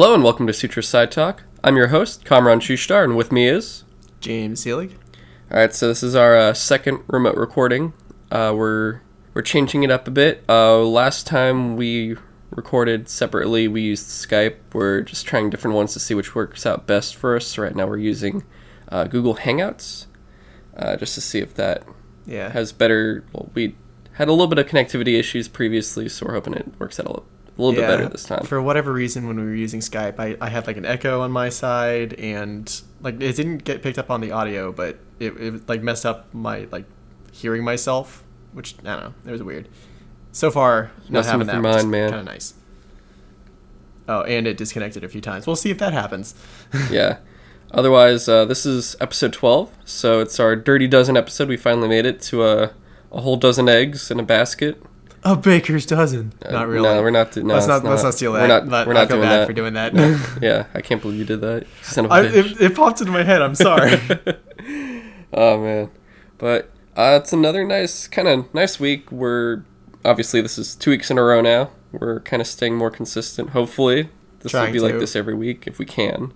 Hello and welcome to Sutro Sidetalk. I'm your host, Kamron Shushtar, and with me is. James Seelig. All right, so this is our uh, second remote recording. Uh, we're we're changing it up a bit. Uh, last time we recorded separately, we used Skype. We're just trying different ones to see which works out best for us. So right now, we're using uh, Google Hangouts uh, just to see if that Yeah. has better. Well, we had a little bit of connectivity issues previously, so we're hoping it works out a little, a little bit better this time. For whatever reason, when we were using Skype, I, I had like an echo on my side, and like it didn't get picked up on the audio, but it, it like messed up my like hearing myself, which I don't know, it was weird. So far, not having that, your mind, man. Kind of nice. Oh, and it disconnected a few times. We'll see if that happens. yeah. Otherwise, uh, this is episode 12, so it's our Dirty Dozen episode. We finally made it to a, a whole dozen eggs in a basket. A baker's dozen. Uh, not really. No, we're not. do- No, let's it's not, let's not steal that. We're not, Let- we're not doing bad that. for doing that. yeah, I can't believe you did that. You son of a I, bitch. it, it popped into my head. I'm sorry. oh man, but uh, it's another nice kind of nice week. We're obviously this is two weeks in a row now. We're kind of staying more consistent. Hopefully, this will Trying be like this every week if we can,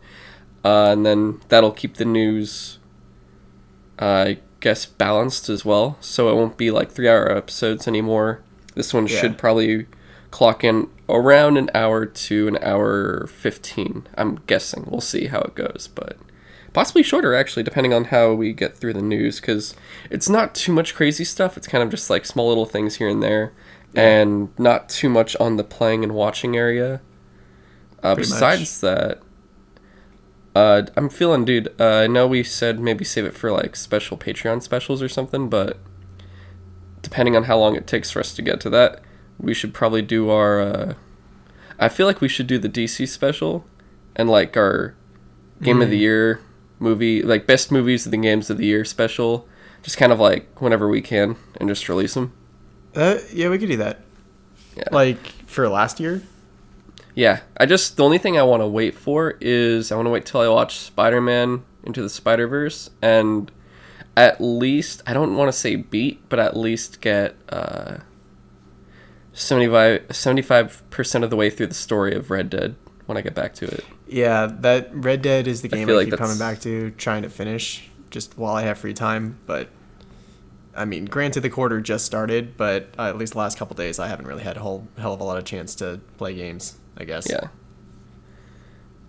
uh, and then that'll keep the news, uh, I guess, balanced as well. So it won't be like three-hour episodes anymore. This one Yeah. should probably clock in around an hour to an hour 15 i'm guessing. We'll see how it goes but possibly shorter actually depending on how we get through the news because it's not too much crazy stuff. It's kind of just like small little things here and there and not too much on the playing and watching area. Uh, besides that uh, i'm feeling dude uh, i know we said maybe save it for like special patreon specials or something but depending on how long it takes for us to get to that we should probably do our uh, i feel like we should do the dc special and like our game of the year movie like best movies of the games of the year special just kind of like whenever we can and just release them uh, yeah, we could do that. yeah Like for last year. yeah i just the only thing i want to wait for is i want to wait till i watch spider-man into the spider-verse and at least i don't want to say beat but at least get uh 75 75% of the way through the story of red dead when i get back to it Yeah, that Red Dead is the game I, feel like keep coming back to, trying to finish just while I have free time. But I mean, granted, the quarter just started, but uh, at least the last couple days, I haven't really had a whole hell of a lot of chance to play games. I guess. Yeah.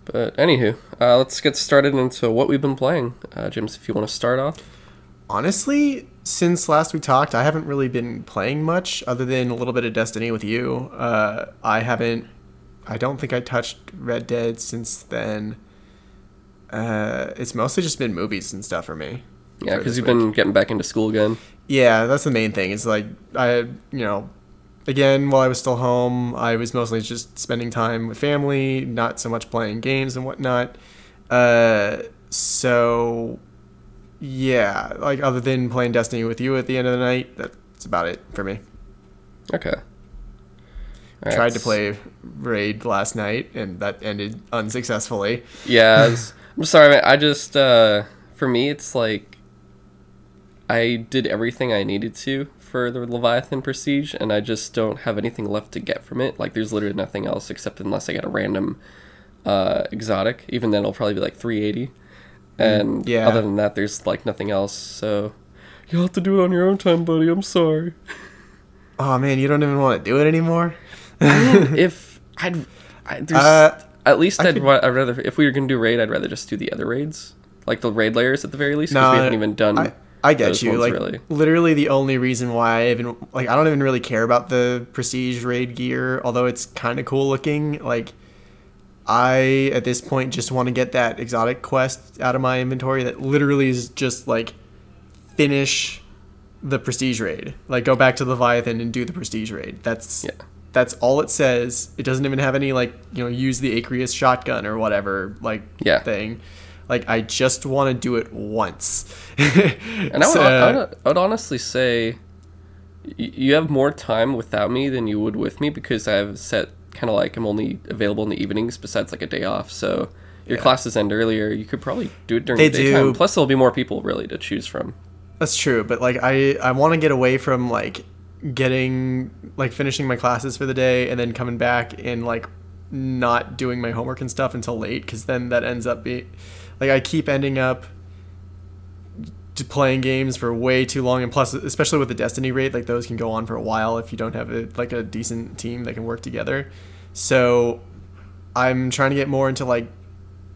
But anywho, uh, let's get started into what we've been playing. Uh, James, if you want to start off. Honestly, since last we talked, I haven't really been playing much other than a little bit of Destiny with you. Uh, I haven't. I don't think I touched Red Dead since then. Uh, it's mostly just been movies and stuff for me. Yeah, because you've week. been getting back into school again. Yeah, that's the main thing. It's like I, you know, again, while I was still home, I was mostly just spending time with family, not so much playing games and whatnot. Uh, so yeah, like other than playing Destiny with you at the end of the night, that's about it for me. Okay. All right, Tried to play Raid last night, and that ended unsuccessfully. Yeah, I I'm sorry, man. I just, uh, for me, it's like I did everything I needed to for the Leviathan Prestige, and I just don't have anything left to get from it. Like, there's literally nothing else except unless I get a random uh, exotic. Even then, it'll probably be like 380. And yeah. other than that, there's like nothing else. So you'll have to do it on your own time, buddy. I'm sorry. Oh man, you don't even want to do it anymore. if I'd, I, Uh, at least I I'd, could- I'd rather if we were gonna do raid, I'd rather just do the other raids, like the raid layers at the very least, because we haven't even done. I, I get you. Like really. literally the only reason why I even like I don't even really care about the prestige raid gear, although it's kind of cool looking. Like I at this point just want to get that exotic quest out of my inventory that literally is just like finish the prestige raid. Like go back to Leviathan and do the prestige raid. That's Yeah. that's all it says. It doesn't even have any like, you know, use the Acrius shotgun or whatever like Yeah. thing. Like I just want to do it once. and I would, So- I, would, I would honestly say, you have more time without me than you would with me because I have set kind of like I'm only available in the evenings besides like a day off. So your Yeah. classes end earlier. You could probably do it during They the daytime. do. Plus, there'll be more people really to choose from. That's true, but like I I want to get away from like getting like finishing my classes for the day and then coming back and like not doing my homework and stuff until late because then that ends up being like I keep ending up playing games for way too long and plus especially with the destiny rate like those can go on for a while if you don't have a, like a decent team that can work together. So i'm trying to get more into like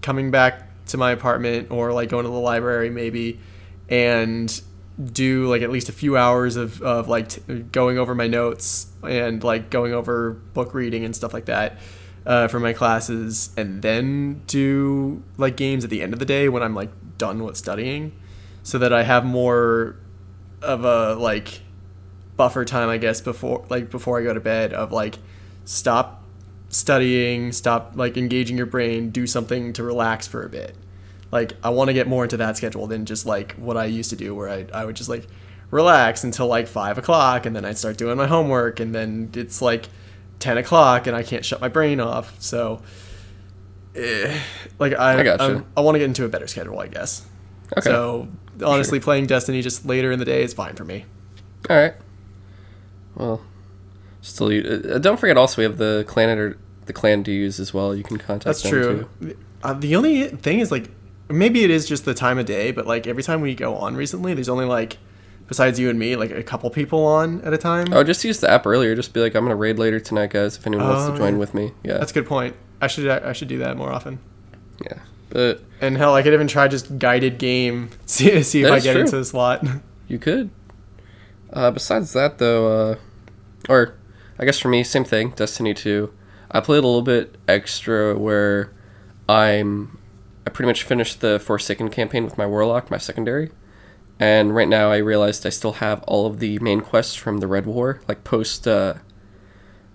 coming back to my apartment or like going to the library maybe and do like at least a few hours of, of like t- going over my notes and like going over book reading and stuff like that uh, for my classes and then do like games at the end of the day when i'm like done with studying so that I have more of a like buffer time, I guess, before like before I go to bed of like stop studying, stop like engaging your brain, do something to relax for a bit. Like I want to get more into that schedule than just like what I used to do, where I I would just like relax until like five o'clock, and then I'd start doing my homework, and then it's like ten o'clock, and I can't shut my brain off. So, eh, like I I. I'm- I want to get into a better schedule, I guess. Okay. So honestly, playing Destiny just later in the day is fine for me. All right. Well, still, you, uh, don't forget. Also, we have the clan or the clan dues as well. You can contact. That's them true. Too. Uh, the only thing is like maybe it is just the time of day, but like every time we go on recently, there's only like besides you and me, like a couple people on at a time. Oh, just use the app earlier. Just be like, I'm gonna raid later tonight, guys. If anyone wants Oh, to join yeah. with me, yeah, That's a good point. I should I should do that more often. yeah. But And hell, I could even try just guided game see see if I get true. into the slot. you could. Uh, besides that, though, uh, or I guess for me, same thing. Destiny two. I played a little bit extra where I'm. I pretty much finished the Forsaken campaign with my Warlock, my secondary. And right now, I realized I still have all of the main quests from the Red War, like post uh,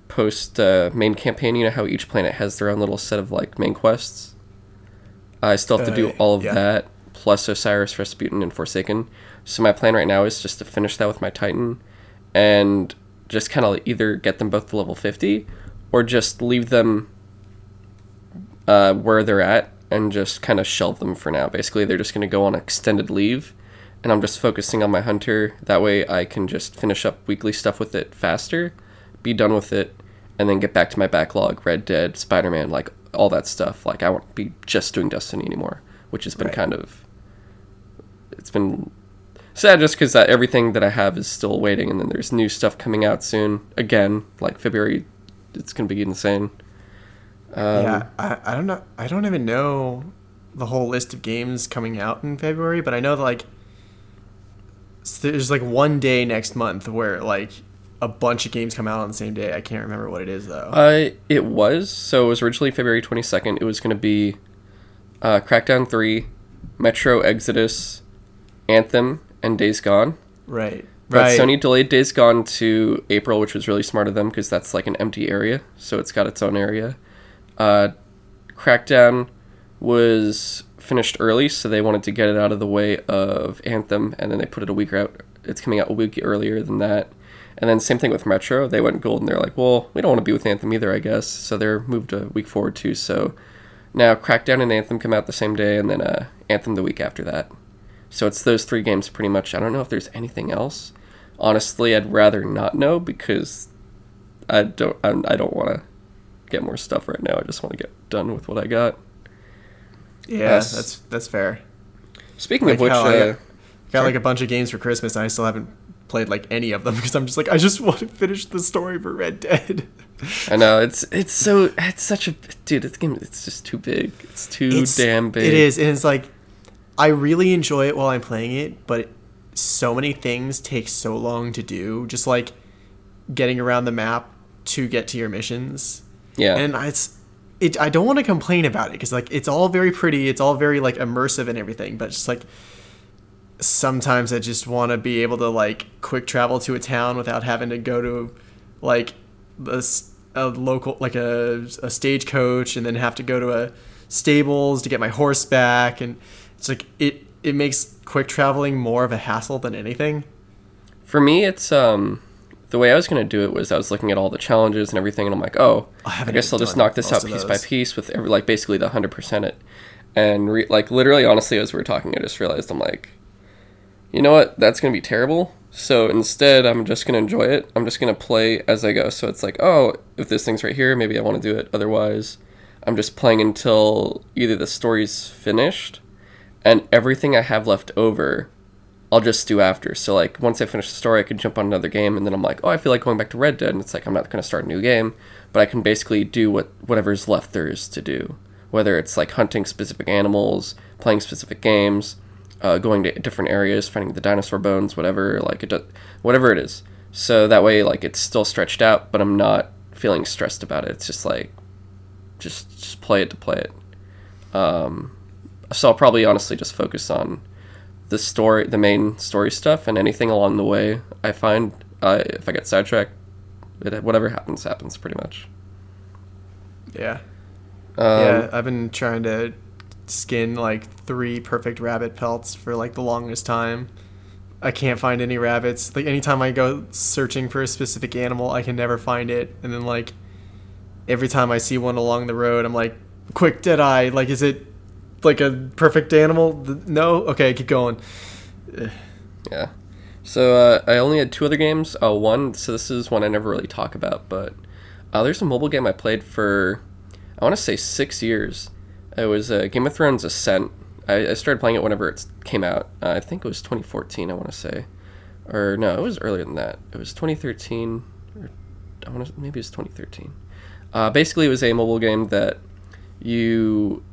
post uh, main campaign. You know how each planet has their own little set of like main quests. I still have to do Uh, all of yeah. that plus Osiris, Rasputin, and Forsaken. So my plan right now is just to finish that with my Titan, and just kind of either get them both to level fifty, or just leave them uh, where they're at and just kind of shelve them for now. Basically, they're just going to go on extended leave, and I'm just focusing on my hunter. That way, I can just finish up weekly stuff with it faster, be done with it, and then get back to my backlog: Red Dead, Spider Man, like all that stuff. Like I won't be just doing Destiny anymore, which has been Right. kind of it's been sad just because that everything that I have is still waiting, and then there's new stuff coming out soon. Again, like February, it's gonna be insane. Um, yeah, I, I don't know. I don't even know the whole list of games coming out in February, but I know that like there's like one day next month where like a bunch of games come out on the same day. I can't remember what it is though. Uh, it was so. It was originally February twenty second. It was going to be uh, Crackdown three, Metro Exodus, Anthem, and Days Gone. right. But right. Sony delayed Days Gone to April, which was really smart of them because that's like an empty area, so it's got its own area. Uh, Crackdown was finished early, so they wanted to get it out of the way of Anthem, and then they put it a week out. It's coming out a week earlier than that. And then same thing with Metro. They went gold, and they're like, well, we don't want to be with Anthem either, I guess. So they're moved a week forward too. So now Crackdown and Anthem come out the same day, and then uh, Anthem the week after that. So it's those three games pretty much. I don't know if there's anything else. Honestly, I'd rather not know because I don't. I'm, I don't want to get more stuff right now. I just want to get done with what I got. yeah, yes. that's that's fair. Speaking Like of which, uh, got, got like a bunch of games for Christmas, and I still haven't played like any of them because I'm just like I just want to finish the story for Red Dead. I know it's it's so it's such a dude. This game it's just too big. It's too It's- damn big. It is, and it's like I really enjoy it while I'm playing it, but so many things take so long to do. Just like getting around the map to get to your missions, Yeah. and it's it. I don't want to complain about it because like it's all very pretty, it's all very like immersive and everything, but just like sometimes I just want to be able to like quick travel to a town without having to go to like a local like a, a stagecoach and then have to go to a stables to get my horse back. And it's like it it makes quick traveling more of a hassle than anything. For me, it's um the way I was gonna do it was I was looking at all the challenges and everything, and I'm like, oh, I I, guess I'll just knock this out piece by piece with every, like basically the hundred percent it, and re- like literally, honestly, as we were talking, I just realized I'm like, you know what, that's gonna be terrible. So instead, I'm just gonna enjoy it. I'm just gonna play as I go. So it's like, oh, if this thing's right here, maybe I want to do it. Otherwise, I'm just playing until either the story's finished, and everything I have left over, I'll just do after. So like once I finish the story, I can jump on another game, and then I'm like, oh, I feel like going back to Red Dead. And it's like I'm not gonna start a new game, but I can basically do what whatever's left there is to do. Whether it's like hunting specific animals, playing specific games, uh, going to different areas, finding the dinosaur bones, whatever, like it, does, whatever it is. So that way, like it's still stretched out, but I'm not feeling stressed about it. It's just like, just just play it to play it. Um, so I'll probably honestly just focus on the story, the main story stuff, and anything along the way I find. Uh, if I get sidetracked, it, whatever happens, happens pretty much. Yeah. Um, yeah, I've been trying to skin like three perfect rabbit pelts for like the longest time. I can't find any rabbits. Like anytime I go searching for a specific animal, I can never find it. And then like every time I see one along the road, I'm like, quick dead eye. Like, is it like a perfect animal? No. Okay, keep going. Yeah. So uh, I only had two other games. Uh, one, so this is one I never really talk about, but uh, there's a mobile game I played for, I want to say six years. It was uh, Game of Thrones Ascent. I, I started playing it whenever it came out. Uh, I think it was 2014. I want to say, or no, it was earlier than that. It was 2013, or I want to maybe it was 2013. Uh, basically, it was a mobile game that you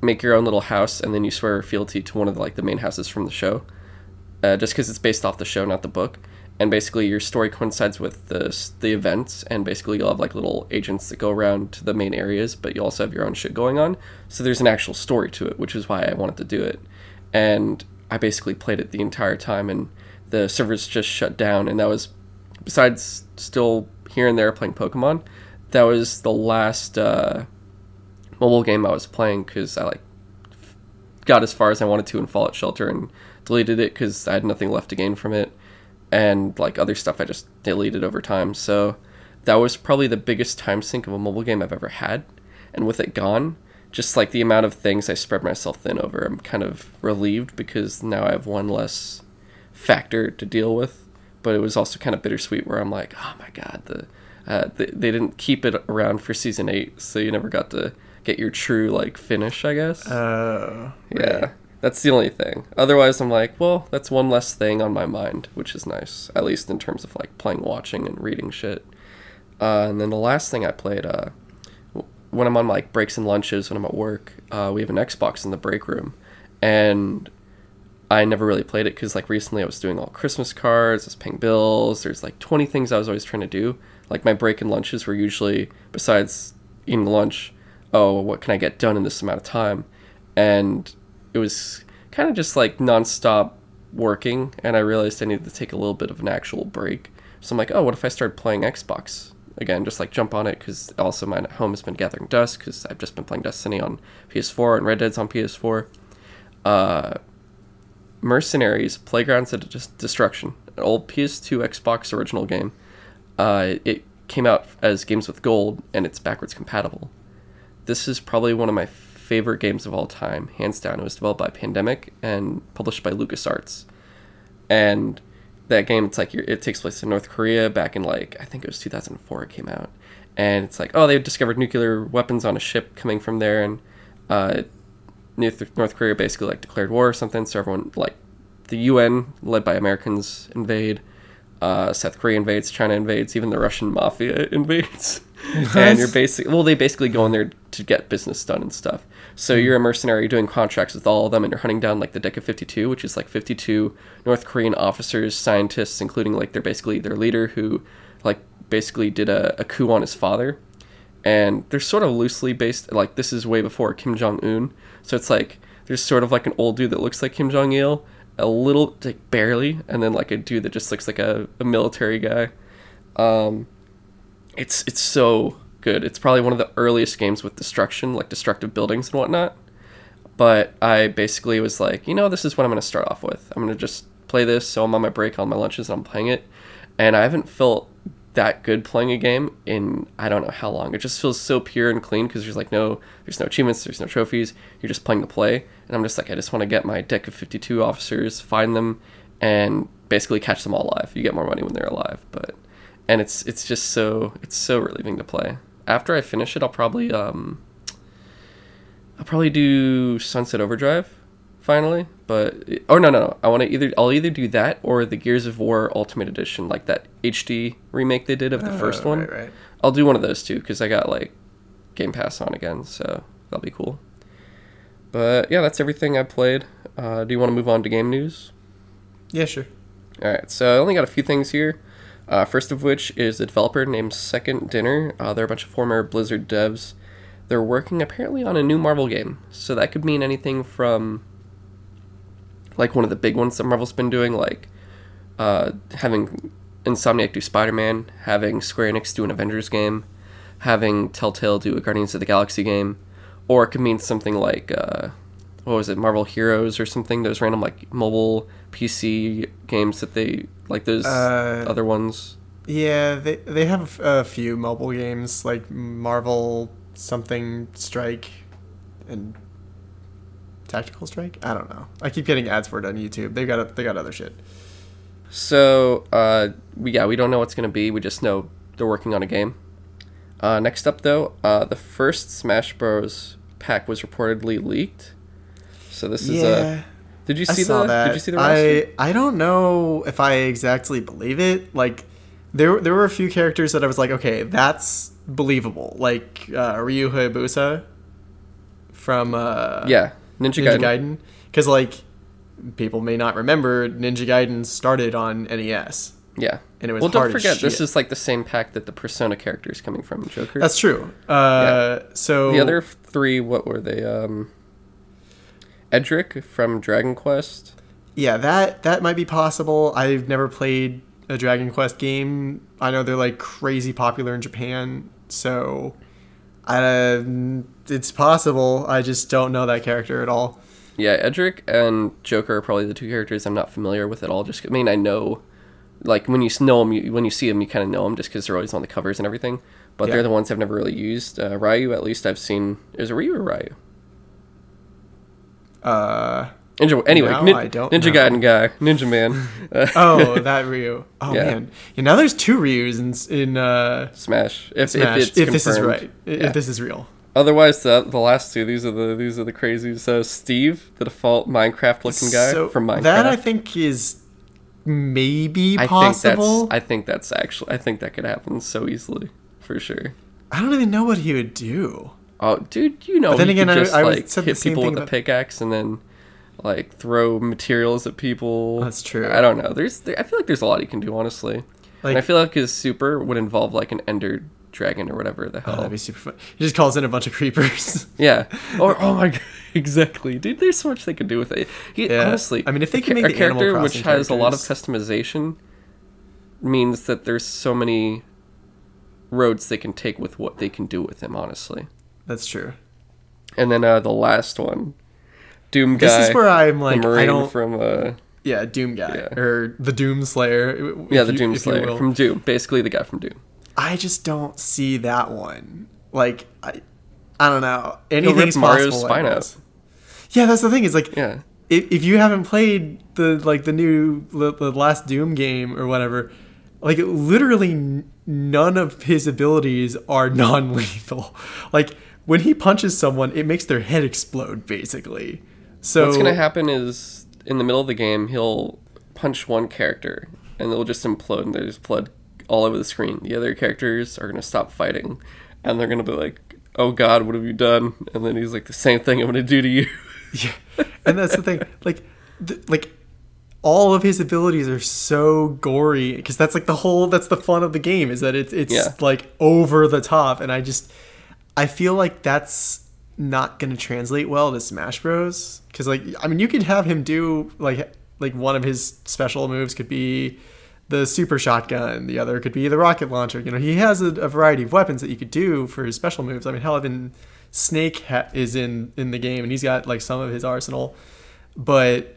make your own little house and then you swear fealty to one of the, like the main houses from the show uh, just because it's based off the show, not the book. And basically, your story coincides with the the events, and basically, you'll have like little agents that go around to the main areas, but you also have your own shit going on. So there's an actual story to it, which is why I wanted to do it. And I basically played it the entire time, and the servers just shut down. And that was, besides still here and there playing Pokemon, that was the last uh, mobile game I was playing because I like got as far as I wanted to in Fallout Shelter and deleted it because I had nothing left to gain from it, and like other stuff I just deleted over time. So that was probably the biggest time sink of a mobile game I've ever had, and with it gone, just like the amount of things I spread myself thin over, I'm kind of relieved because now I have one less factor to deal with. But it was also kind of bittersweet where I'm like, oh my god, the uh, they, they didn't keep it around for season eight, so you never got to get your true like finish, I guess. Oh. Yeah, that's the only thing. Otherwise, I'm like, well, that's one less thing on my mind, which is nice, at least in terms of like playing, watching, and reading shit. Uh, and then the last thing I played, uh, when I'm on like breaks and lunches, when I'm at work, uh, we have an Xbox in the break room, and I never really played it because like recently I was doing all Christmas cards, I was paying bills. There's like 20 things I was always trying to do. Like my break and lunches were usually besides eating lunch, oh, what can I get done in this amount of time? And it was kind of just like nonstop working, and I realized I needed to take a little bit of an actual break. So I'm like, oh, what if I start playing Xbox again? Just like jump on it because also my home has been gathering dust because I've just been playing Destiny on PS4 and Red Dead's on PS4. Uh, Mercenaries, Playgrounds of Destruction, an old PS2 Xbox original game. Uh, it came out as games with gold, and it's backwards compatible. This is probably one of my favorite games of all time, hands down. It was developed by Pandemic and published by LucasArts. And that game, it's like you're, it takes place in North Korea back in like I think it was 2004. It came out, and it's like oh they discovered nuclear weapons on a ship coming from there, and uh, North Korea basically like declared war or something. So everyone like the UN led by Americans invade. Uh, South Korea invades, China invades, even the Russian mafia invades. and you're basic well, they basically go in there to get business done and stuff. So you're a mercenary doing contracts with all of them, and you're hunting down like the Deck of 52, which is like 52 North Korean officers, scientists, including like they're basically their leader who like basically did a, a coup on his father. And they're sort of loosely based, like this is way before Kim Jong Un. So it's like there's sort of like an old dude that looks like Kim Jong Il, a little like barely, and then like a dude that just looks like a, a military guy. Um, it's it's so good. It's probably one of the earliest games with destruction, like destructive buildings and whatnot. But I basically was like, you know, this is what I'm going to start off with. I'm going to just play this. So I'm on my break, on my lunches, and I'm playing it. And I haven't felt that good playing a game in I don't know how long. It just feels so pure and clean because there's like no there's no achievements, there's no trophies. You're just playing to play. And I'm just like I just want to get my deck of 52 officers, find them, and basically catch them all alive. You get more money when they're alive, but and it's it's just so it's so relieving to play. After I finish it, I'll probably um I'll probably do Sunset Overdrive finally, but oh no no, no. I want to either I'll either do that or the Gears of War Ultimate Edition, like that HD remake they did of the first one. right, right. I'll do one of those too because I got like Game Pass on again, so that'll be cool. But yeah, that's everything I played. Uh, do you want to move on to game news? Yeah, sure. All right, so I only got a few things here. Uh, first of which is a developer named Second Dinner. Uh, they're a bunch of former Blizzard devs. They're working apparently on a new Marvel game, so that could mean anything from like one of the big ones that Marvel's been doing, like uh, having Insomniac do Spider Man, having Square Enix do an Avengers game, having Telltale do a Guardians of the Galaxy game, or it could mean something like uh, what was it, Marvel Heroes or something? Those random like mobile PC games that they like those Uh, other ones. Yeah, they they have a few mobile games like Marvel something Strike and Tactical Strike. I don't know. I keep getting ads for it on YouTube. They got they got other shit. So uh, we yeah we don't know what's gonna be. We just know they're working on a game. Uh, next up though, uh, the first Smash Bros. pack was reportedly leaked. So this is a. Did you see the? that. Did you see the roster? I I don't know if I exactly believe it. Like there there were a few characters that I was like, okay, that's believable. Like uh, Ryu Hayabusa from uh, yeah, Ninja, Ninja Gaiden. Because like people may not remember, Ninja Gaiden started on NES, Yeah. and it was well, don't forget this is like the same pack that the Persona character is coming from. Joker. That's true. Uh, So the other three. What were they? Um, Erdrick from Dragon Quest. yeah, that that might be possible. I've never played a Dragon Quest game. I know they're like crazy popular in Japan, so uh, it's possible. I just don't know that character at all. Yeah, Erdrick and Joker are probably the two characters I'm not familiar with at all. Just I mean, I know, like when you know them, you, when you see them, you kind of know them just because they're always on the covers and everything. But Yeah. they're the ones I've never really used. Uh, Ryu, at least I've seen. Is it Ryu or Ryu? Uh, Ninja. Anyway, Now nin- I don't Ninja know. Gaiden guy, Ninja Man. Uh, oh, that Ryu. Oh Yeah. man, yeah. Now there's two Ryus in in uh, Smash. If, Smash. if If, this is right, Yeah. if this is real. Otherwise, the the last two, these are the these are the crazies. So Steve, the default Minecraft looking guy So from Minecraft. That I think is maybe I possible. think I think that's actually I think that could happen so easily for sure. I don't even know what he would do. Oh, dude, you know, But then he again, I- just I like said hit people with a pickaxe and then like throw materials at people. That's true. I don't know. There's there, I feel like there's a lot you can do honestly. and I feel like his super would involve like an ender dragon or whatever the Oh, hell. that'd be super fun. He just calls in a bunch of creepers. Yeah. Or oh my god, exactly, dude. There's so much they could do with it. He, Yeah. Honestly, I mean, if they can make a the Animal character which has a lot of customization, means that there's so many roads they can take with what they can do with him. Honestly, That's true. and then uh, the last one, Doom guy. This is where I'm like, I don't. from uh, yeah, Doom guy Yeah. or the Doom Slayer. yeah, the you- Doom Slayer from Doom, basically the guy from Doom. I just don't see that one. Like, I, I don't know. Anything's rip Mario's possible. Spine out. Yeah, that's the thing. Is like, Yeah, if, if you haven't played the like the new the, the last Doom game or whatever, like literally none of his abilities are non-lethal. Like when he punches someone, it makes their head explode basically. So what's gonna happen is in the middle of the game he'll punch one character and they'll just implode and there's blood all over the screen. The other characters are gonna stop fighting and they're gonna be like, "Oh God, what have you done?" And then he's like, "The same thing I'm gonna do to you." Yeah, and that's the thing. Like, th- like all of his abilities are so gory because that's like the whole. That's the fun of the game is that it's it's Yeah. like over the top, and I just I feel like that's not gonna translate well to Smash Bros. Because like I mean, you could have him do like like one of his special moves could be the super shotgun the other could be the rocket launcher. You know he has a, a variety of weapons that you could do for his special moves. I mean hell even snake ha- is in in the game and he's got like some of his arsenal. But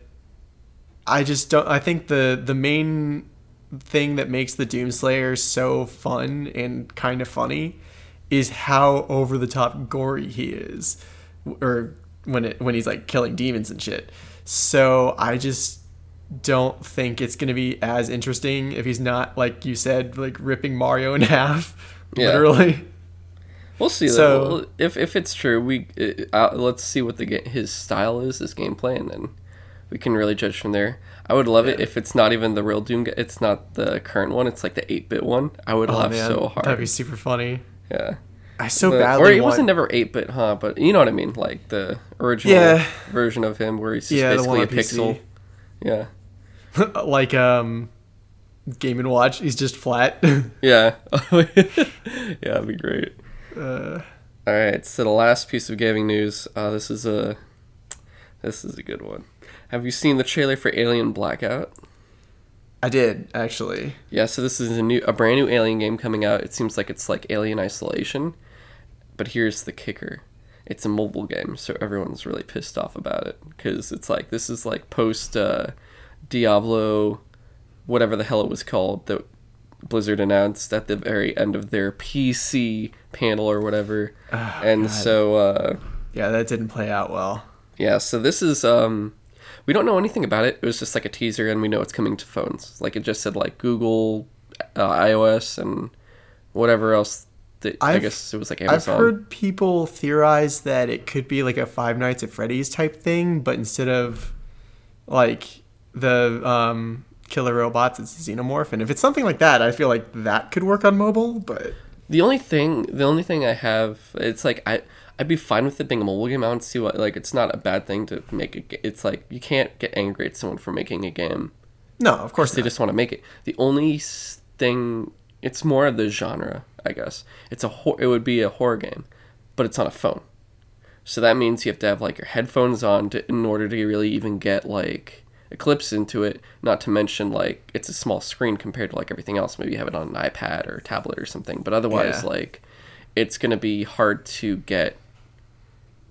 i just don't i think the the main thing that makes the doomslayer so fun and kind of funny is how over the top gory he is or when it when he's like killing demons and shit so i just don't think it's going to be as interesting if he's not like you said like ripping Mario in half Yeah. literally. We'll see. So- though. If if it's true, we uh, uh, let's see what the his style is, his gameplay, and then we can really judge from there. I would love it if it's not even the real Doom. It's not the current one. It's like the eight bit one. I would Oh laugh man, so hard. that'd be super funny. Yeah. I so The- badly or it want wasn't never eight bit, huh? But you know what I mean, like the original Yeah. version of him, where he's just Yeah, basically a pixel. Yeah. like um Game and Watch. He's just flat. Yeah. yeah, that'd be great. uh, All right, so the last piece of gaming news. Uh, this is a this is a good one. Have you seen the trailer for Alien Blackout? I did actually. Yeah, so this is a new, a brand new Alien game coming out. It seems like it's like Alien Isolation, but here's the kicker: it's a mobile game, so everyone's really pissed off about it because it's like this is like post uh, Diablo, whatever the hell it was called that Blizzard announced at the very end of their PC panel or whatever, Oh, and God. so. Uh, Yeah, that didn't play out well. yeah, so this is um we don't know anything about it. It was just like a teaser and we know it's coming to phones. Like it just said like Google, uh, iOS and whatever else that i guess it was like Amazon. I've heard people theorize that it could be like a Five Nights at Freddy's type thing, but instead of like the um, killer robots, it's xenomorph. And if it's something like that, I feel like that could work on mobile. But The only thing the only thing I have it's like I I'd be fine with it being a mobile game. I don't see what like it's not a bad thing to make it. It's like you can't get angry at someone for making a game. no, of course they not. just want to make it. The only thing, it's more of the genre, I guess. It's a hor- it would be a horror game, but it's on a phone. So that means you have to have like your headphones on to, in order to really even get like Eclipse into it. Not to mention like it's a small screen compared to like everything else. Maybe you have it on an iPad or tablet or something. But otherwise, Yeah. like it's gonna be hard to get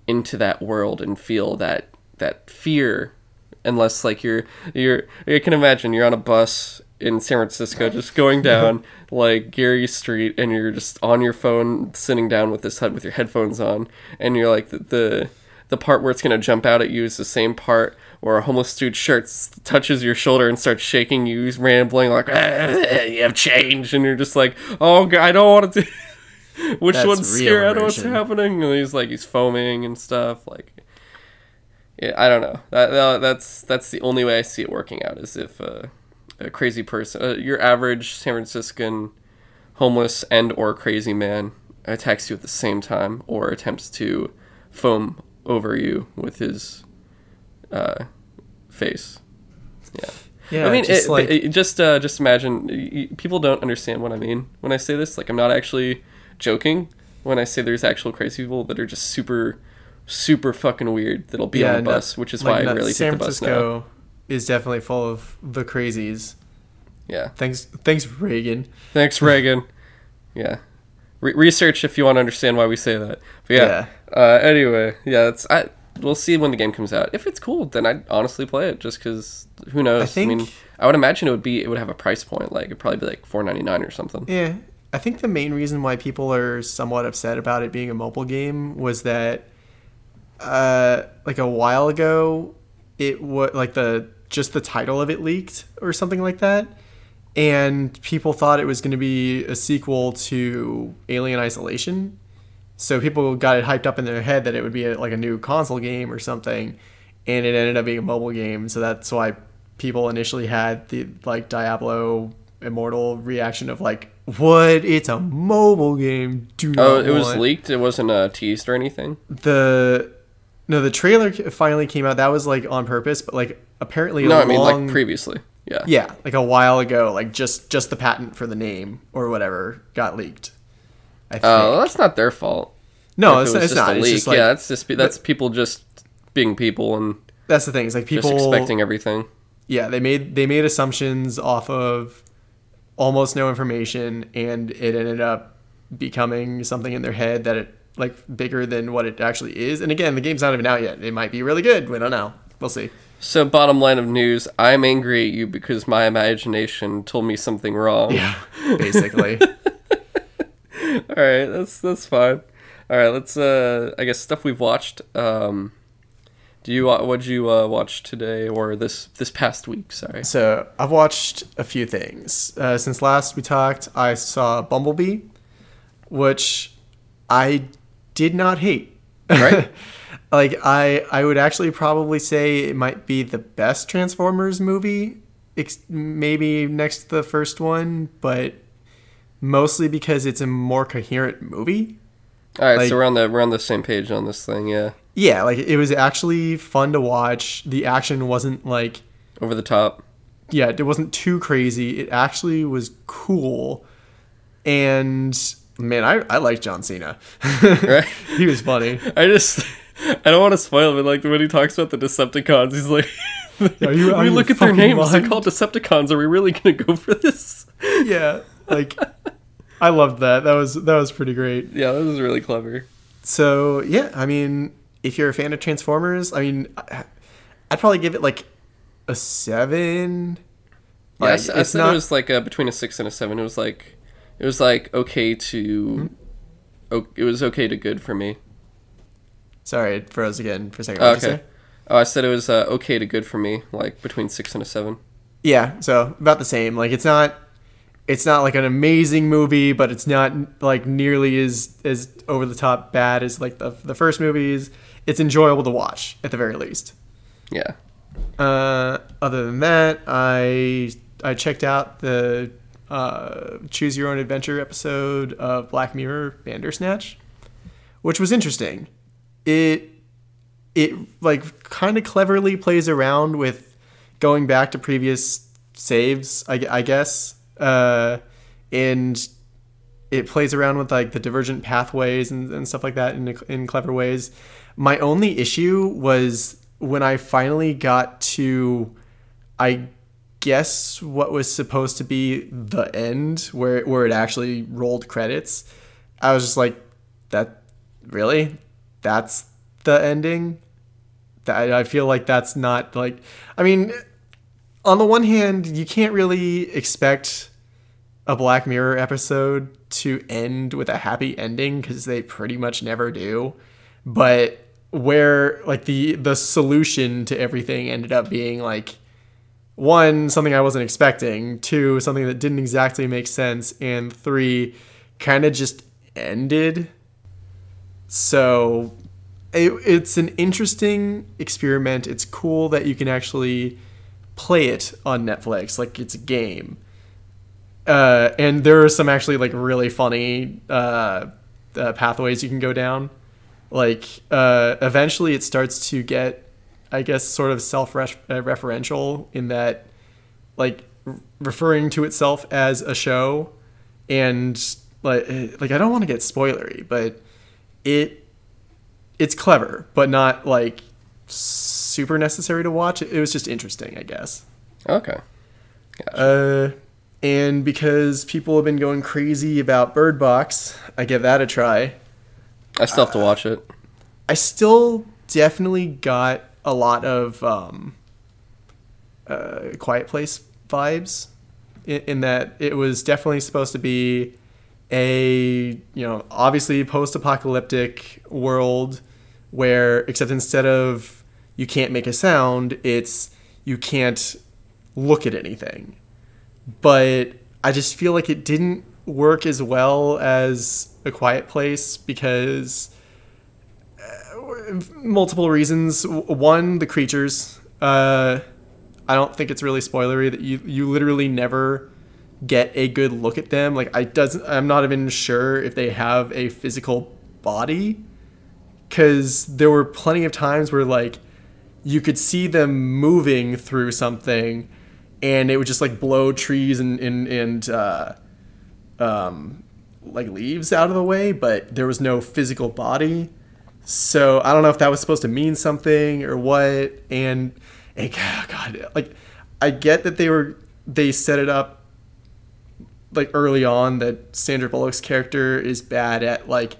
into that world and feel that that fear unless like you're you're you can imagine you're on a bus in San Francisco just going down like Geary Street and you're just on your phone sitting down with this head with your headphones on and you're like the the, the part where it's going to jump out at you is the same part where a homeless dude shirt touches your shoulder and starts shaking you he's rambling like "Ah, you have change and you're just like oh god I don't want to do which That's one's scared I what's happening and he's like he's foaming and stuff like yeah, I don't know. That, that that's that's the only way I see it working out is if uh, a crazy person, uh, your average San Franciscan homeless and or crazy man attacks you at the same time or attempts to foam over you with his uh, face. Yeah. Yeah, I mean, just it, like it- just uh, just imagine. People don't understand what I mean when I say this. Like, I'm not actually joking when I say there's actual crazy people that are just super, super fucking weird that'll be on yeah, a no- bus, which is like, why no, I really San take the bus now. Is definitely full of the crazies. Yeah. Thanks, thanks Reagan. Thanks, Reagan. yeah. Re- research if you want to understand why we say that. But yeah. Uh, anyway, yeah, it's I. We'll see when the game comes out. If it's cool, then I'd honestly play it. Just because who knows? I think- mean, I would imagine it would be it would have a price point. Like it'd probably be like four ninety nine or something. Yeah, I think the main reason why people are somewhat upset about it being a mobile game was that, uh, like a while ago, it was like the just the title of it leaked or something like that, and people thought it was going to be a sequel to Alien Isolation. So people got it hyped up in their head that it would be a, like a new console game or something, and it ended up being a mobile game. So that's why people initially had the like Diablo Immortal reaction of like, "What? It's a mobile game? Do not." Oh, it was want-" leaked. It wasn't uh, teased or anything. The no, the trailer finally came out. That was like on purpose, but like apparently No, I mean long- like previously. Yeah. yeah, like a while ago, like just just the patent for the name or whatever got leaked. I think. Oh, that's not their fault. no, it's, it it's just not. a It's just like yeah, that's just that's people just being people and that's the thing. It's like people just expecting everything. yeah they made they made assumptions off of almost no information and it ended up becoming something in their head that it like bigger than what it actually is and again the game's not even out yet it might be really good we don't know we'll see So, bottom line of news: I'm angry at you because my imagination told me something wrong. yeah basically All right, that's that's fine. All right, let's. Uh, I guess stuff we've watched. Um, Do you uh, what'd you uh, watch today or this this past week? Sorry. So I've watched a few things uh, since last we talked. I saw Bumblebee, which I did not hate. Right. like I I would actually probably say it might be the best Transformers movie, ex- maybe next to the first one, but mostly because it's a more coherent movie. All right, Like- so we're on the we're on the same page on this thing. Yeah, Yeah, like it was actually fun to watch. The action wasn't like over the top. yeah, it wasn't too crazy. It actually was cool. And man, I, I like John Cena. Right. he was funny. I just I don't want to spoil it, but like when he talks about the Decepticons, he's like, Are you out we look at their names. They're mind?" called Decepticons. Are we really gonna go for this? Yeah. Like I loved that. That was that was pretty great. Yeah, that was really clever. So yeah, I mean, if you're a fan of Transformers, I mean, I- I'd probably give it like a seven. Yeah, I Like, s- I, said it was like uh between a six and a seven. It was like it was like okay to, o- it was okay to good for me. Sorry, it froze again for a second. Oh, okay. Oh, I said it was uh, okay to good for me, like between six and a seven. Yeah, so about the same. Like it's not it's not like an amazing movie, but it's not like nearly as as over the top bad as like the the first movies. It's enjoyable to watch at the very least. Yeah. Uh, other than that, I I checked out the uh, Choose Your Own Adventure episode of Black Mirror Bandersnatch, which was interesting. It it like kind of cleverly plays around with going back to previous saves, I, I guess, uh, and it plays around with like the divergent pathways and, and stuff like that in, in clever ways. My only issue was when I finally got to, I guess what was supposed to be the end, where where it actually rolled credits. I was just like, that really, that's the ending. That I feel like that's not like. I mean, on the one hand, you can't really expect a Black Mirror episode to end with a happy ending because they pretty much never do. But where like the the solution to everything ended up being like one something I wasn't expecting, two something that didn't exactly make sense, and three kind of just ended. So it, it's an interesting experiment. It's cool that you can actually play it on Netflix like it's a game. Uh, and there are some actually like really funny uh, uh, pathways you can go down. Like uh, eventually, it starts to get, I guess, sort of self-referential in that, like, referring to itself as a show, and like, like I don't want to get spoilery, but it, it's clever, but not like super necessary to watch. It was just interesting, I guess. Okay. Uh, and because people have been going crazy about Bird Box, I give that a try. I still have to watch it. I still definitely got a lot of um, uh, Quiet Place vibes in, in that it was definitely supposed to be a you know obviously post-apocalyptic world where except instead of you can't make a sound it's you can't look at anything but i just feel like it didn't work as well as a quiet place because uh, multiple reasons. One the creatures uh, i don't think it's really spoilery that you you literally never get a good look at them. Like i doesn't i'm not even sure if they have a physical body because there were plenty of times where like you could see them moving through something and it would just like blow trees and and, and uh, um, like leaves out of the way but there was no physical body so i don't know if that was supposed to mean something or what and, and god like i get that they were they set it up like early on that sandra bullock's character is bad at like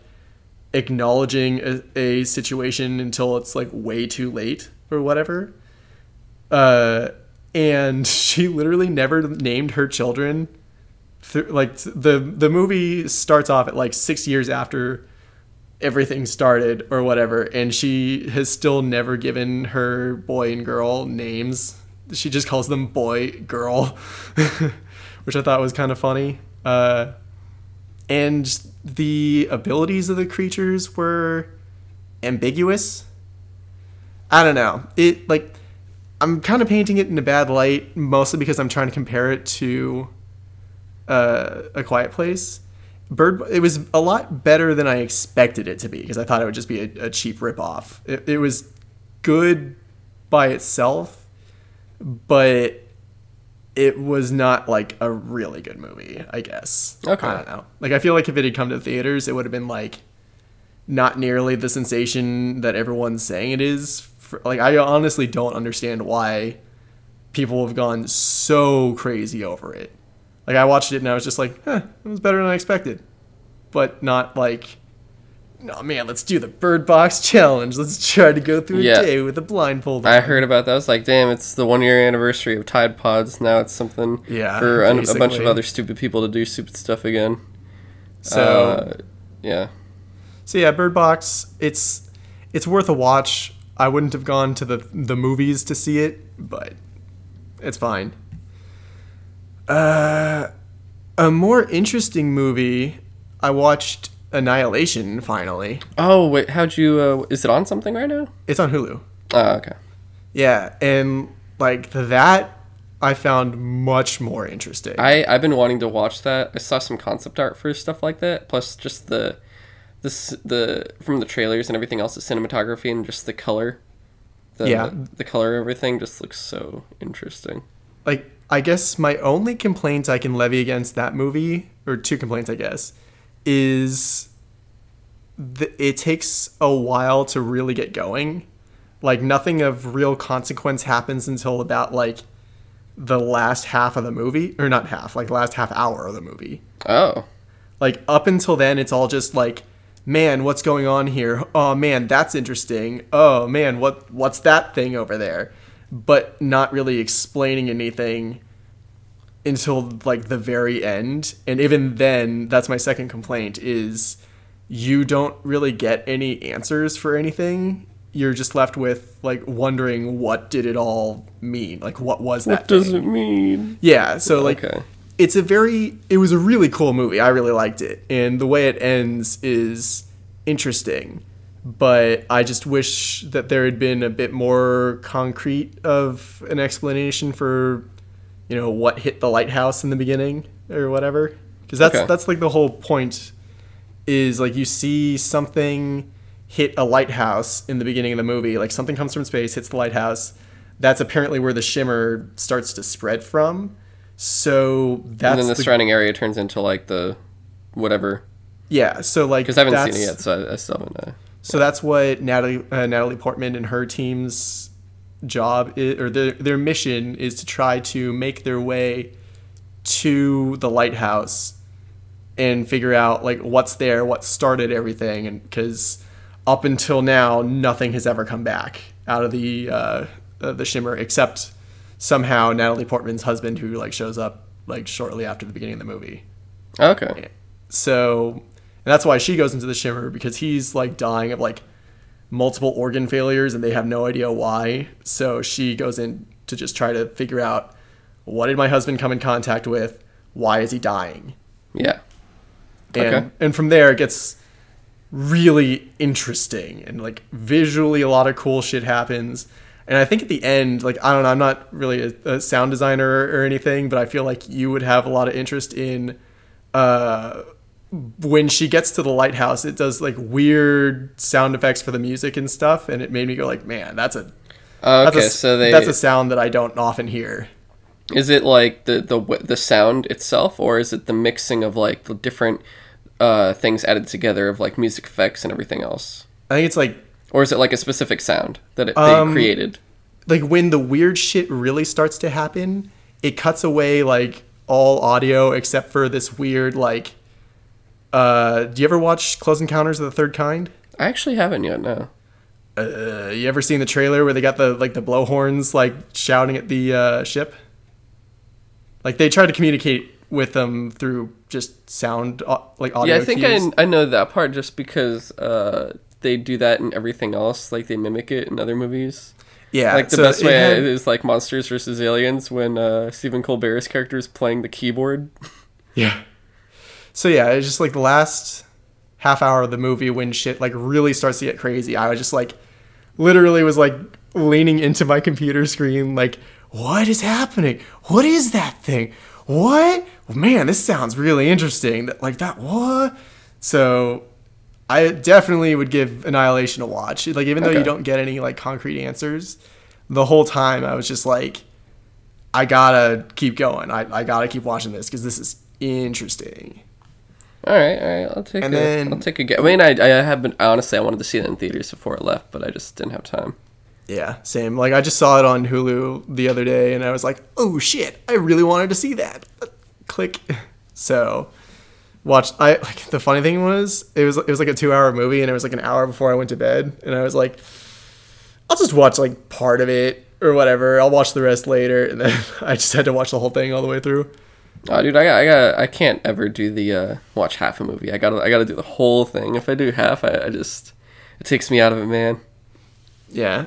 acknowledging a, a situation until it's like way too late or whatever. Uh, and she literally never named her children. Th- like the the movie starts off at like six years after everything started or whatever, and she has still never given her boy and girl names. She just calls them boy, girl, which I thought was kind of funny. Uh, and the abilities of the creatures were ambiguous. I don't know. It like I'm kind of painting it in a bad light, mostly because I'm trying to compare it to uh, a Quiet Place. Bird, it was a lot better than I expected it to be because I thought it would just be a, a cheap ripoff. It, it was good by itself, but it was not like a really good movie. I guess. Okay. I don't know. Like I feel like if it had come to theaters, it would have been like not nearly the sensation that everyone's saying it is. For, like I honestly don't understand why people have gone so crazy over it. Like I watched it and I was just like, huh, it was better than I expected. But not like no man, let's do the bird box challenge. Let's try to go through a day with a blindfold. I heard about that. I was like, damn, it's the one year anniversary of Tide Pods. Now it's something Yeah, for a bunch of other stupid people to do stupid stuff again. So Uh, yeah. So yeah, Bird Box, it's it's worth a watch. I wouldn't have gone to the the movies to see it, but it's fine. Uh, a more interesting movie. I watched Annihilation finally. Oh wait, how'd you? Uh, is it on something right now? It's on Hulu. Oh, okay. Yeah, and like that, I found much more interesting. I I've been wanting to watch that. I saw some concept art for stuff like that. Plus, just the this the from the trailers and everything else, the cinematography and just the color. The, Yeah. the color of everything just looks so interesting. like I guess my only complaint I can levy against that movie, or two complaints I guess, is it takes a while to really get going. Like nothing of real consequence happens until about like the last half of the movie, or not half, like last half hour of the movie. Oh, Like up until then, it's all just like, man, what's going on here? Oh man, that's interesting. Oh man, what what's that thing over there? But not really explaining anything until like the very end. And even then, that's my second complaint is you don't really get any answers for anything. You're just left with like wondering what did it all mean? Like what was that? what does thing? it mean? Yeah, so like Okay. it's a very it was a really cool movie. I really liked it. And the way it ends is interesting. But I just wish that there had been a bit more concrete of an explanation for you know what hit the lighthouse in the beginning or whatever. Cuz that's Okay. that's like the whole point is like you see something hit a lighthouse in the beginning of the movie, like something comes from space, hits the lighthouse. That's apparently where the shimmer starts to spread from. So that's and then the, the- surrounding area turns into like the whatever. yeah. So like Because I haven't seen it yet, so I, I still haven't. Uh, So that's what Natalie uh, Natalie Portman and her team's job is, or their their mission is to try to make their way to the lighthouse and figure out like what's there, what started everything, and because up until now nothing has ever come back out of the uh, the shimmer except somehow Natalie Portman's husband who like shows up like shortly after the beginning of the movie. okay. So, and that's why she goes into the shimmer because he's like dying of like multiple organ failures and they have no idea why. So she goes in to just try to figure out what did my husband come in contact with? Why is he dying? Yeah. And Okay. and from there it gets really interesting and like visually a lot of cool shit happens. And I think at the end, like I don't know, I'm not really a, a sound designer or anything, but I feel like you would have a lot of interest in uh when she gets to the lighthouse, it does like weird sound effects for the music and stuff, and it made me go like, man, that's a that's okay, a, so they that's a sound that I don't often hear. is it like the the the sound itself, or is it the mixing of like the different uh, things added together of like music effects and everything else, I think it's like or is it like a specific sound that it, Um, they created? like when the weird shit really starts to happen, it cuts away like all audio except for this weird like. Uh, do you ever watch Close Encounters of the Third Kind? I actually haven't yet. No. Uh, you ever seen the trailer where they got the like the blowhorns like shouting at the uh, ship? Like they tried to communicate with them through just sound uh, like audio. Yeah, I think cues. I, I know that part just because uh, they do that in everything else. Like they mimic it in other movies. yeah. Like the so best way had- is like Monsters versus Aliens when uh, Stephen Colbert's character is playing the keyboard. Yeah. So yeah, it's just like the last half hour of the movie when shit like really starts to get crazy. I was just like literally was like leaning into my computer screen like what is happening? What is that thing? What? Man, this sounds really interesting. That like that what? So I definitely would give Annihilation a watch. Like even though you don't get any like concrete answers, the whole time I was just like I gotta keep going. I, I gotta keep watching this because this is interesting. All right, all right. I'll take And a, then- I'll take a guess. I mean, I, I have been honestly I wanted to see it in theaters before it left, but I just didn't have time. Yeah, same. Like I just saw it on Hulu the other day, and I was like, "Oh shit! I really wanted to see that." Click. So, watched. I like the funny thing was it was it was like a two hour movie, and it was like an hour before I went to bed, and I was like, "I'll just watch like part of it or whatever. I'll watch the rest later." And then I just had to watch the whole thing all the way through. Oh, dude, I got, I got, I can't ever do the uh, watch half a movie. I gotta, I gotta do the whole thing. If I do half, I, I just, it takes me out of it, man. Yeah.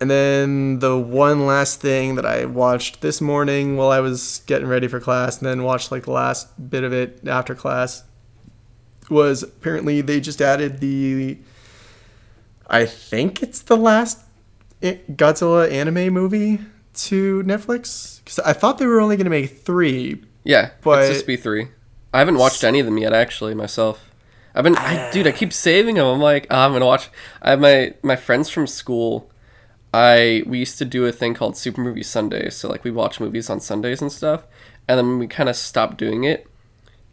And then the one last thing that I watched this morning while I was getting ready for class, and then watched like the last bit of it after class, was apparently they just added the. I think it's the last Godzilla anime movie to Netflix because I thought they were only going to make three. Yeah, But- it's just be three. I haven't watched any of them yet, actually, myself. I've been, I, dude, I keep saving them. I'm like, oh, I'm gonna watch. I have my my friends from school. I we used to do a thing called Super Movie Sunday. So like we watch movies on Sundays and stuff, and then we kind of stopped doing it.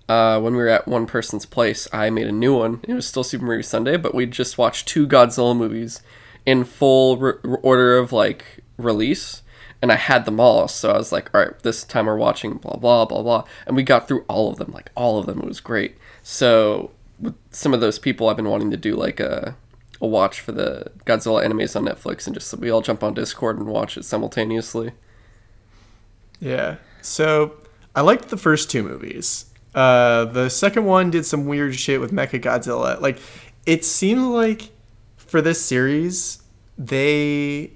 Uh, when we were at one person's place, I made a new one. It was still Super Movie Sunday, but we just watched two Godzilla movies in full re- order of like release, and I had them all. So I was like, all right, this time we're watching blah blah blah blah, and we got through all of them, like all of them. It was great. So with some of those people, I've been wanting to do like a a watch for the Godzilla animes on Netflix, and just we all jump on Discord and watch it simultaneously. Yeah. So I liked the first two movies. Uh, the second one did some weird shit with Mecha Godzilla. Like, it seemed like for this series, they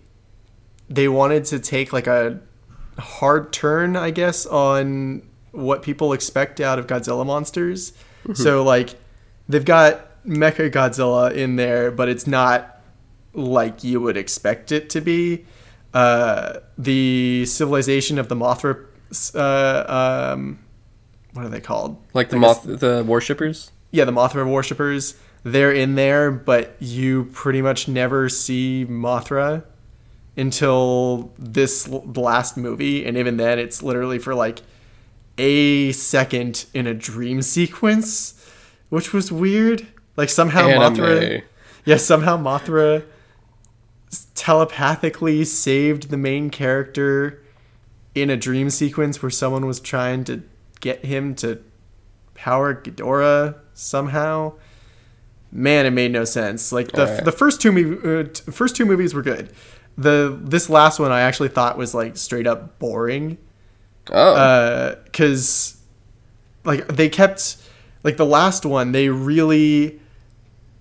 they wanted to take like a hard turn, I guess, on what people expect out of Godzilla monsters. So like, they've got Mecha Godzilla in there, but it's not like you would expect it to be. Uh, the civilization of the Mothra, uh, um, what are they called? Like the moth, the worshippers. yeah, the Mothra worshippers. They're in there, but you pretty much never see Mothra until this last movie, and even then, it's literally for like a second in a dream sequence, which was weird. Like somehow Mothra, Anime. yeah, somehow Mothra telepathically saved the main character in a dream sequence where someone was trying to get him to power Ghidorah somehow. Man, it made no sense. Like the Alright. the first two uh, first two movies were good. The this last one I actually thought was like straight up boring. Oh, because like they kept like the last one they really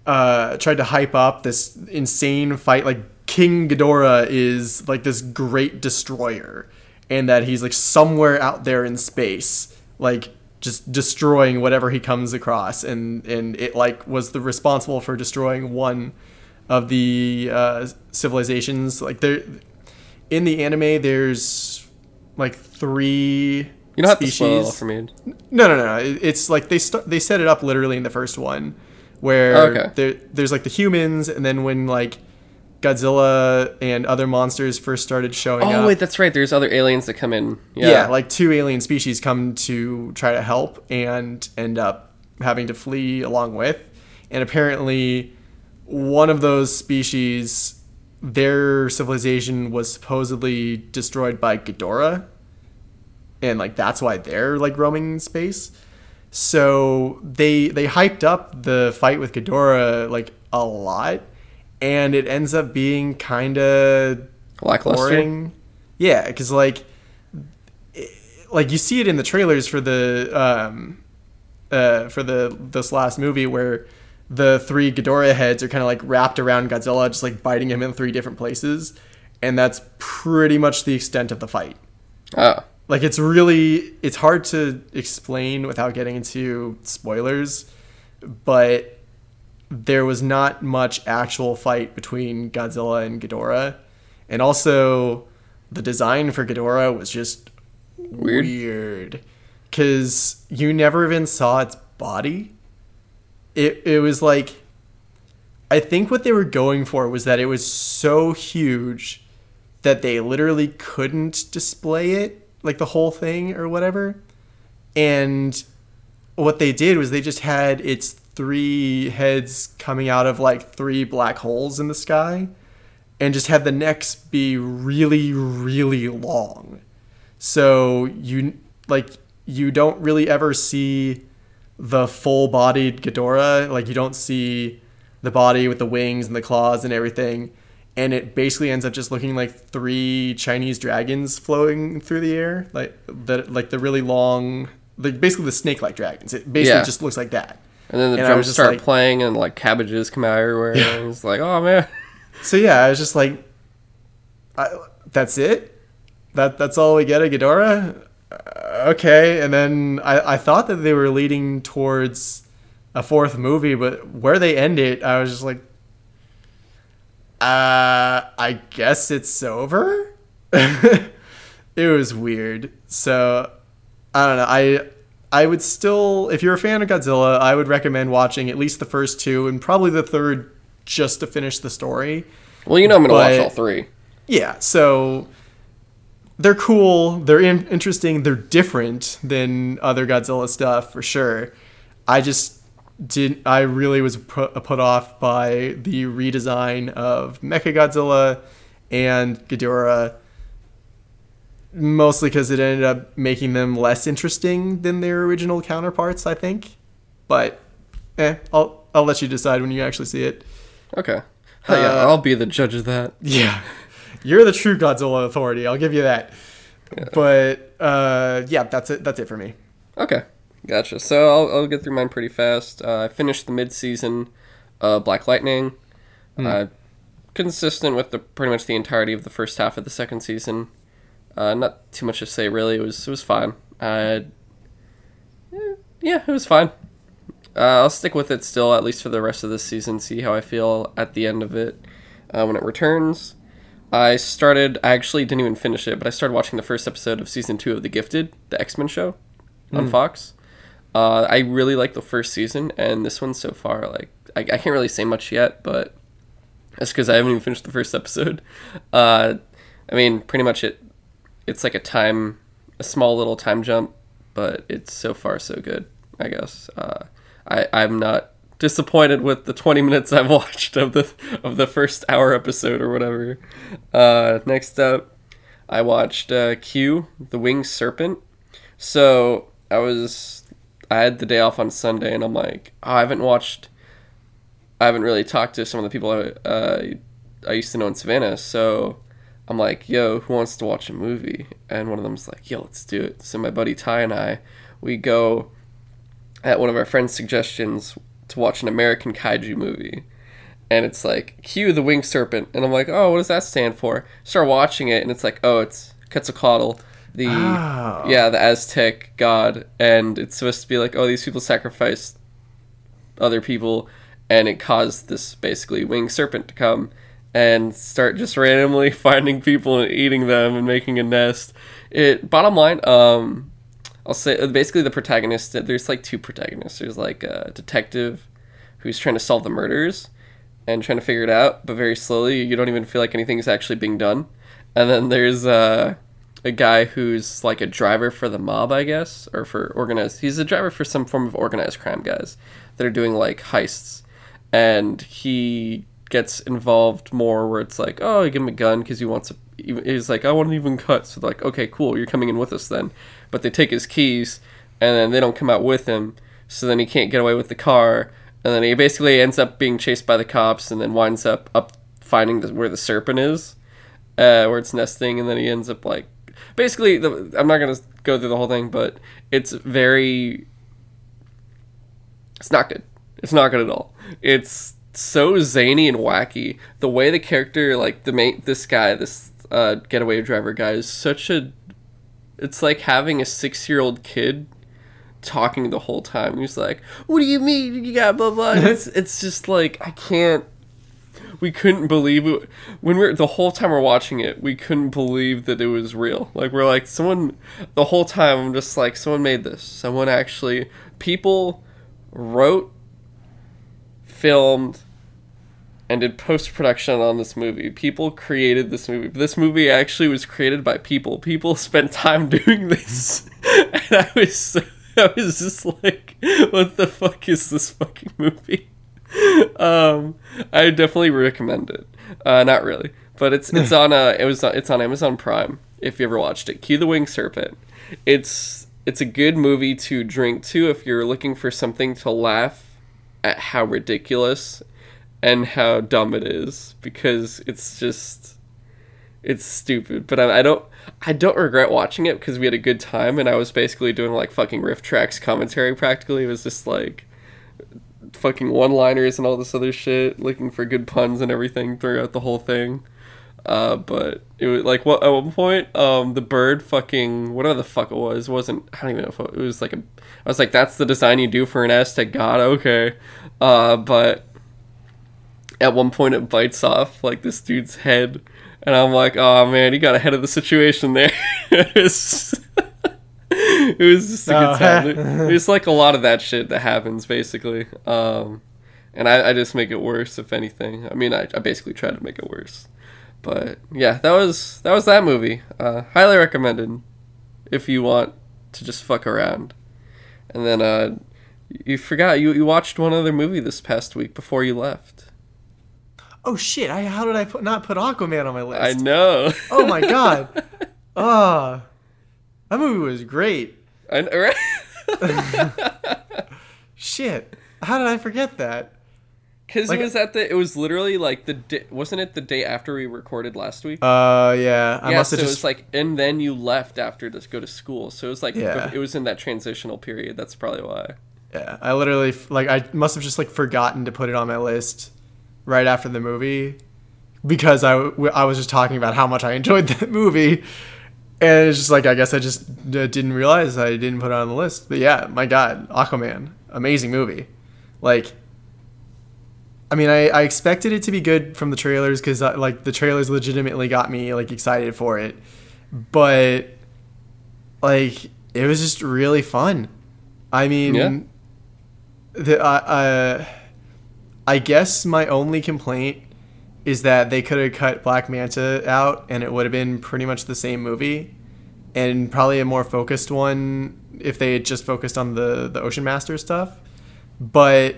uh tried to hype up this insane fight. Like king Ghidorah is like this great destroyer and that he's like somewhere out there in space like just destroying whatever he comes across. And and it like was the responsible for destroying one of the uh civilizations like there in the anime there's like three you don't have to species. spoil for me. No, no, no. It's like they st- they set it up literally in the first one, where Okay. there, there's like the humans, and then when like Godzilla and other monsters first started showing Oh up. Oh wait, that's right. There's other aliens that come in. yeah. Yeah, like two alien species come to try to help and end up having to flee along with, and apparently one of those species, their civilization was supposedly destroyed by Ghidorah, and like that's why they're like roaming space. So they they hyped up the fight with Ghidorah like a lot, and it ends up being kind of lackluster. boring. Yeah, because like, like you see it in the trailers for the um, uh, for the this last movie where the three Ghidorah heads are kind of like wrapped around Godzilla, just like biting him in three different places, and that's pretty much the extent of the fight. Oh, Like it's really it's hard to explain without getting into spoilers, but there was not much actual fight between Godzilla and Ghidorah, and also the design for Ghidorah was just Weird. weird because you never even saw its body. It it was like I think what they were going for was that it was so huge that they literally couldn't display it, like the whole thing or whatever. And what they did was they just had its three heads coming out of like three black holes in the sky and just had the necks be really really long. So you like you don't really ever see the full-bodied Ghidorah, like you don't see the body with the wings and the claws and everything and it basically ends up just looking like three Chinese dragons flowing through the air, like the like the really long, like basically the snake-like dragons. It basically Yeah. just looks like that. and then the And drums start like- playing and like cabbages come out everywhere. And it's like, oh man. So yeah, I was just like, I, that's it. That that's all we get at Ghidorah. Uh, okay, and then I I thought that they were leading towards a fourth movie, but where they end it, I was just like, uh, I guess it's over. it was weird. So I don't know. I I would still, if you're a fan of Godzilla, I would recommend watching at least the first two and probably the third just to finish the story. Well, you know I'm gonna watch all three. Yeah, so they're cool, they're in- interesting, they're different than other Godzilla stuff for sure. I just didn't. I really was put, put off by the redesign of Mechagodzilla and Ghidorah mostly cuz it ended up making them less interesting than their original counterparts, I think. But eh, I'll I'll let you decide when you actually see it. Okay. Hell yeah, Uh, I'll be the judge of that. Yeah. You're the true Godzilla authority. I'll give you that. But uh, yeah, that's it. That's it for me. Okay, gotcha. So I'll, I'll get through mine pretty fast. Uh, I finished the mid-season uh, Black Lightning. Uh, consistent with the pretty much the entirety of the first half of the second season. Uh, not too much to say really. It was it was fine. Uh, eh, yeah, it was fine. Uh, I'll stick with it still, at least for the rest of this season. See how I feel at the end of it uh, when it returns. I started. I actually didn't even finish it, but I started watching the first episode of season two of The Gifted, the X Men show on Fox. Uh, I really like the first season, and this one so far, like I, I can't really say much yet, but that's because I haven't even finished the first episode. Uh, I mean, pretty much it. It's like a time, a small little time jump, but it's so far so good. I guess. Uh, I I'm not disappointed with the 20 minutes I've watched of the of the first hour episode or whatever. Uh, next up, I watched uh, Q, the Winged Serpent. So I was I had the day off on Sunday, and I'm like, oh, I haven't watched. I haven't really talked to some of the people I, uh, I used to know in Savannah, so I'm like, yo, who wants to watch a movie? And one of them's like, yo, let's do it. So my buddy Ty and I, we go at one of our friends' suggestions to watch an American kaiju movie. And it's like, Q the Winged Serpent. And I'm like, oh, what does that stand for? Start watching it, and it's like, oh, it's Quetzalcoatl, the Oh. yeah, the Aztec god, and it's supposed to be like, oh, these people sacrificed other people, and it caused this basically winged serpent to come and start just randomly finding people and eating them and making a nest. It bottom line, um, I'll say basically the protagonist. There's like two protagonists. There's like a detective who's trying to solve the murders and trying to figure it out, but very slowly. You don't even feel like anything's actually being done. And then there's uh, a guy who's like a driver for the mob, I guess, or for organized. He's a driver for some form of organized crime guys that are doing like heists, and he gets involved more where it's like, oh, you give him a gun because he wants a. He's like, I want an even cut. So like, okay, cool, you're coming in with us then. But they take his keys, and then they don't come out with him. So then he can't get away with the car, and then he basically ends up being chased by the cops, and then winds up up finding the, where the serpent is, uh, where it's nesting, and then he ends up like basically the, I'm not gonna go through the whole thing, but it's very. It's not good. It's not good at all. It's so zany and wacky. The way the character, like the main, this guy, this uh, getaway driver guy, is such a. It's like having a six year old kid talking the whole time. He's like, "What do you mean you got blah blah?" It's it's just like I can't. We couldn't believe it when we're the whole time we're watching it. We couldn't believe that it was real. Like we're like someone the whole time. I'm just like someone made this. Someone actually people wrote, filmed, and did post production on this movie. People created this movie. This movie actually was created by people. People spent time doing this, and I was so I was just like, what the fuck is this fucking movie? Um, I definitely recommend it. Uh, not really, but it's it's on uh it was on, it's on Amazon Prime. If you ever watched it, Q the Winged Serpent. It's it's a good movie to drink to if you're looking for something to laugh at how ridiculous and how dumb it is because it's just it's stupid. But I, I don't I don't regret watching it because we had a good time and I was basically doing like fucking riff tracks commentary practically. It was just like fucking one liners and all this other shit, looking for good puns and everything throughout the whole thing. Uh, but it was like what at one point, um, the bird fucking whatever the fuck it was wasn't I don't even know if it, it was like a I was like that's the design you do for an Aztec god okay, uh, but at one point it bites off like this dude's head and I'm like, oh man, he got ahead of the situation there. it, was, just a good Oh. time. There's like a lot of that shit that happens basically. Um, and I, I just make it worse if anything. I mean, I, I basically try to make it worse. But yeah, that was that was that movie. Uh, highly recommended if you want to just fuck around. And then uh, you forgot you, you watched one other movie this past week before you left. Oh shit! I how did I put not put Aquaman on my list? I know. Oh my god! Ah, that movie was great. I know, right? Shit! How did I forget that? Because Like- it was at the. It was literally like the. Di- wasn't it the day after we recorded last week? Uh, yeah. I yeah, must so have it was like, and then you left after to go to school. So it was like, Yeah. it was in that transitional period. That's probably why. yeah, I literally like I must have just like forgotten to put it on my list right after the movie because I, I was just talking about how much I enjoyed the movie. And it's just like I guess I just didn't realize I didn't put it on the list. But yeah, my God, Aquaman, amazing movie. Like, I mean, I, I expected it to be good from the trailers because like the trailers legitimately got me like excited for it, but like it was just really fun. I mean, Yeah. the uh, uh, I guess my only complaint is that they could have cut Black Manta out and it would have been pretty much the same movie and probably a more focused one if they had just focused on the the Ocean Master stuff. But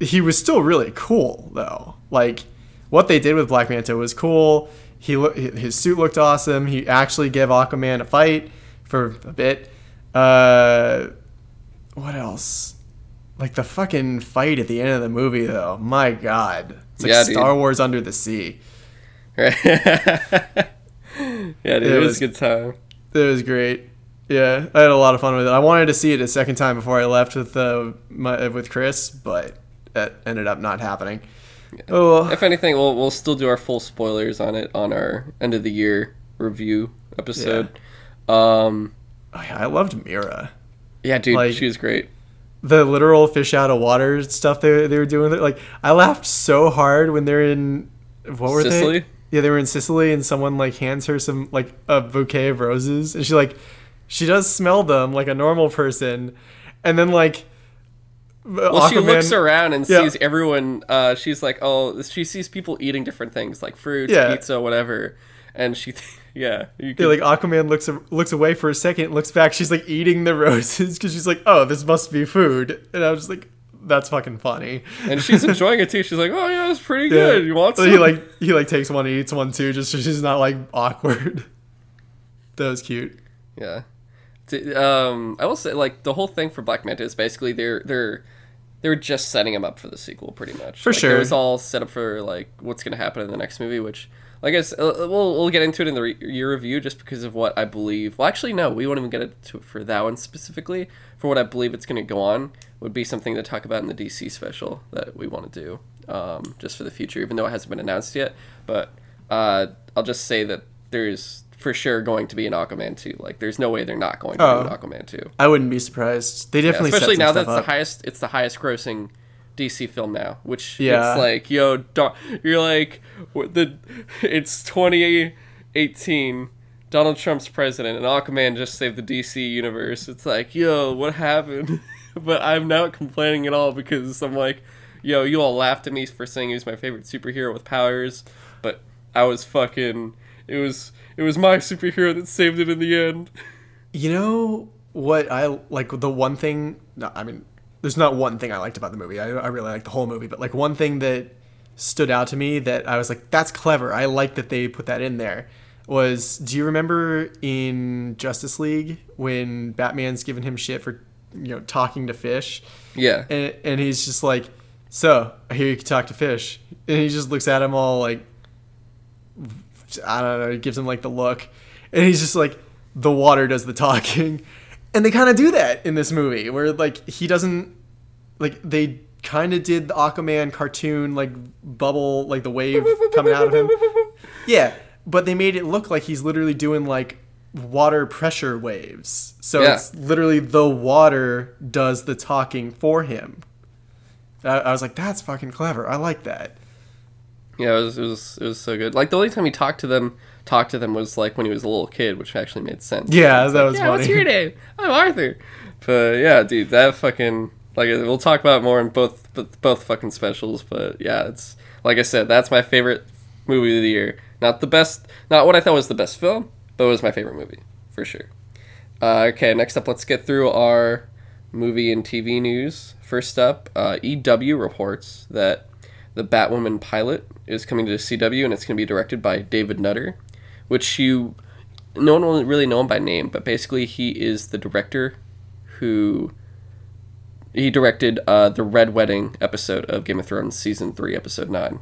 he was still really cool though. Like what they did with Black Manta was cool. He his suit looked awesome. He actually gave Aquaman a fight for a bit. Uh, what else? Like the fucking fight at the end of the movie though. My god. It's like Yeah, dude. Star Wars under the sea. Right? yeah, dude, it, It was, was- a good time. It was great. Yeah, I had a lot of fun with it. I wanted to see it a second time before I left with uh, my, with Chris, but that ended up not happening. Oh, If anything, we'll we'll still do our full spoilers on it on our end of the year review episode. Um, I loved Mera. yeah, dude, Like- she was great. The literal fish out of water stuff they, they were doing. Like I laughed so hard when they're in what were Sicily? they? Yeah, they were in Sicily, and someone like hands her some like a bouquet of roses, and she like she does smell them like a normal person, and then like Well, she looks around and Yeah. sees everyone. Uh, she's like, oh, she sees people eating different things like fruits, Yeah. pizza, whatever, and she, yeah, you Yeah, like Aquaman looks looks away for a second, looks back. She's like eating the roses because she's like, "Oh, this must be food," and I was just like, "That's fucking funny." and she's enjoying it too. She's like, oh yeah, it's pretty Yeah. good. You want So some? he like he like takes one, and eats one too, just so she's not like awkward. that was cute. Yeah. Um, I will say, like the whole thing for Black Manta is basically they're they're they were just setting him up for the sequel, pretty much. For Like, sure. It was all set up for like what's gonna happen in the next movie, which. I guess uh, we'll we'll get into it in the re- year review just because of what I believe. Well, actually, no, we won't even get into it for that one specifically. For what I believe it's going to go on would be something to talk about in the DC special that we want to do, um, just for the future, even though it hasn't been announced yet. But uh, I'll just say that there's for sure going to be an Aquaman 2. Like, there's no way they're not going to Oh. do an Aquaman 2. I wouldn't be surprised. They Yeah, definitely especially set now that it's up. the highest it's the highest grossing DC film now, which Yeah. it's like, yo, you're like the it's 2018 Donald Trump's president and Aquaman just saved the DC universe. It's like, yo, what happened? but I'm not complaining at all because I'm like, yo, you all laughed at me for saying he was my favorite superhero with powers, but I was fucking it was it was my superhero that saved it in the end. You know what I like the one thing no, I mean there's not one thing I liked about the movie. I, I really liked the whole movie, but like one thing that stood out to me that I was like that's clever. I like that they put that in there. Was do you remember in Justice League when Batman's giving him shit for you know talking to fish Yeah. and, and he's just like so I hear you can talk to fish and he just looks at him all like I don't know, he gives him like the look, and he's just like, the water does the talking, and they kind of do that in this movie where like he doesn't, like they kind of did the Aquaman cartoon like bubble like the wave coming out of him, yeah, but they made it look like he's literally doing like water pressure waves, so Yeah. it's literally the water does the talking for him. I, I was like, that's fucking clever. I like that. Yeah, it was, it was it was so good. Like the only time he talked to them, talked to them was like when he was a little kid, which actually made sense. Yeah, that was yeah, funny. what's your name? I'm Arthur. But yeah, dude, that fucking like we'll talk about it more in both both, both fucking specials. But yeah, it's like I said, that's my favorite movie of the year. Not the best, not what I thought was the best film, but it was my favorite movie for sure. Uh, okay, next up, let's get through our movie and TV news. First up, uh, EW reports that the Batwoman pilot is coming to CW and it's going to be directed by David Nutter, which you no one will really know him by name, but basically he is the director who he directed uh, the Red Wedding episode of Game of Thrones season three, episode nine.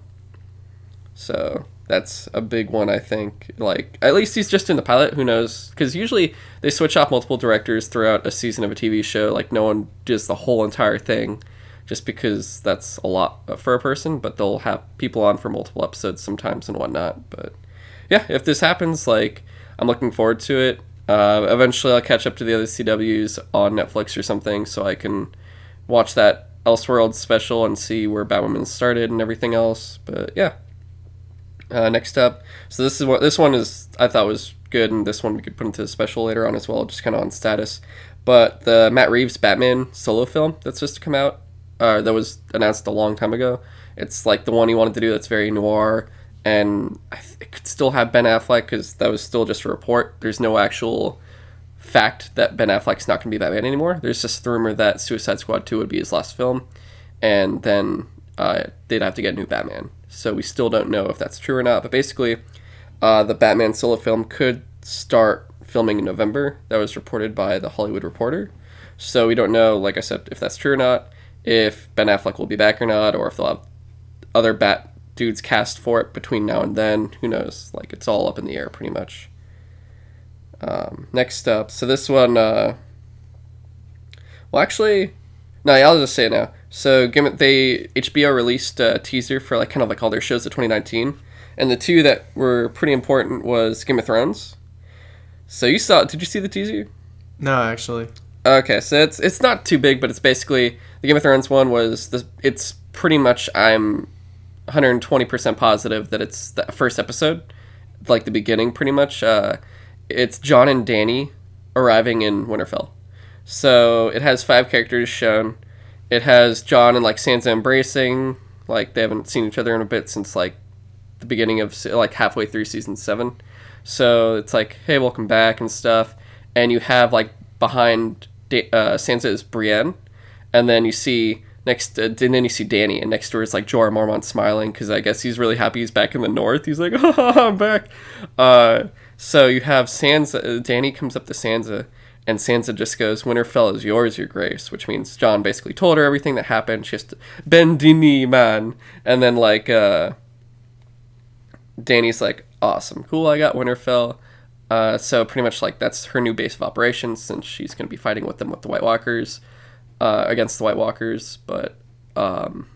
So that's a big one, I think. Like at least he's just in the pilot. Who knows? Because usually they switch off multiple directors throughout a season of a TV show. Like no one does the whole entire thing, just because that's a lot for a person. But they'll have people on for multiple episodes sometimes and whatnot. But yeah, if this happens, like I'm looking forward to it. Uh, eventually, I'll catch up to the other CWs on Netflix or something, so I can watch that Elseworld special and see where Batwoman started and everything else. But yeah. Uh, next up, so this is what this one is. I thought was good, and this one we could put into the special later on as well, just kind of on status. But the Matt Reeves Batman solo film that's supposed to come out, uh, that was announced a long time ago. It's like the one he wanted to do that's very noir, and it could still have Ben Affleck because that was still just a report. There's no actual fact that Ben Affleck's not going to be Batman anymore. There's just the rumor that Suicide Squad 2 would be his last film, and then uh, they'd have to get a new Batman. So we still don't know if that's true or not. But basically, uh, the Batman solo film could start filming in November. That was reported by the Hollywood Reporter. So we don't know, like I said, if that's true or not, if Ben Affleck will be back or not, or if they'll have other Bat dudes cast for it between now and then. Who knows? Like it's all up in the air pretty much. Um, next up, so this one, uh, well, actually, no, yeah, I'll just say it now. So, given they HBO released a teaser for like kind of like all their shows of 2019, and the two that were pretty important was Game of Thrones. So you saw? Did you see the teaser? No, actually. Okay, so it's it's not too big, but it's basically the Game of Thrones one was the it's pretty much I'm 120% positive that it's the first episode, like the beginning pretty much. Uh, it's Jon and Dany arriving in Winterfell. So it has five characters shown. It has Jon and like Sansa embracing, like they haven't seen each other in a bit since like the beginning of like halfway through season seven. So it's like, hey, welcome back and stuff. And you have like behind uh, Sansa is Brienne, and then you see next, uh, and then you see Dany, and next door is like Jorah Mormont smiling because I guess he's really happy he's back in the north. He's like, oh, I'm back. Uh, so you have Sansa. uh, Dany comes up to Sansa, And Sansa just goes, Winterfell is yours, your grace, which means Jon basically told her everything that happened. She has to bend man. And then like uh Dany's like, awesome, cool, I got Winterfell. Uh, so pretty much like that's her new base of operations since she's going to be fighting with them with the White Walkers, uh, against the White Walkers. But um,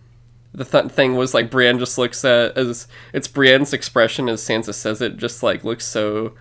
the th- thing was like Brienne just looks at as it's Brienne's expression as Sansa says it just like looks so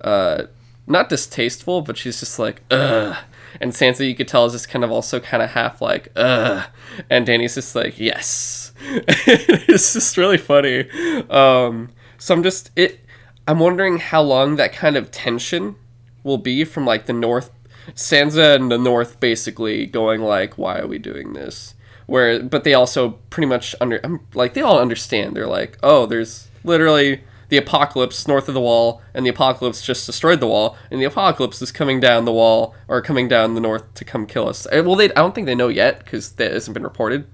uh, not distasteful, but she's just like ugh. And Sansa, you could tell, is just kind of also kind of half like ugh, and Dany's just like yes. it's just really funny. Um, so I'm just it. I'm wondering how long that kind of tension will be from like the North, Sansa and the North basically going like, why are we doing this? Where, but they also pretty much under, I'm, like they all understand. They're like, oh, there's literally the apocalypse north of the wall, and the apocalypse just destroyed the wall, and the apocalypse is coming down the wall or coming down the north to come kill us. Uh, Well, they I don't think they know yet because that hasn't been reported.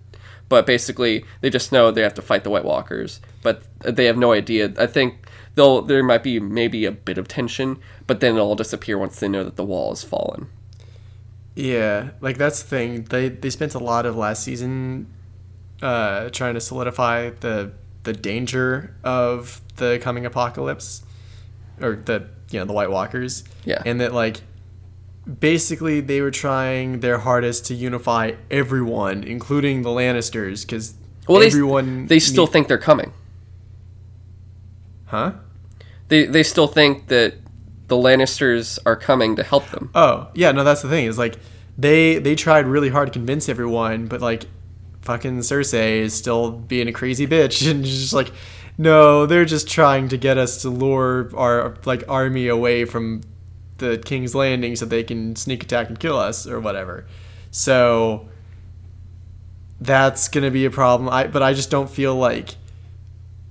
But basically, they just know they have to fight the White Walkers, but they have no idea. I think they'll there might be maybe a bit of tension, but then it'll all disappear once they know that the wall has fallen. Yeah, like that's the thing. They they spent a lot of last season uh, trying to solidify the the danger of the coming apocalypse, or the you know the White Walkers. Yeah. and that like basically they were trying their hardest to unify everyone, including the Lannisters, because Well, they- everyone They still need- think they're coming. huh. They they still think that the Lannisters are coming to help them. Oh, yeah, no, that's the thing. Is like they they tried really hard to convince everyone, but like fucking Cersei is still being a crazy bitch and she's just like no, they're just trying to get us to lure our like army away from the King's Landing so they can sneak attack and kill us or whatever. So that's going to be a problem. I but I just don't feel like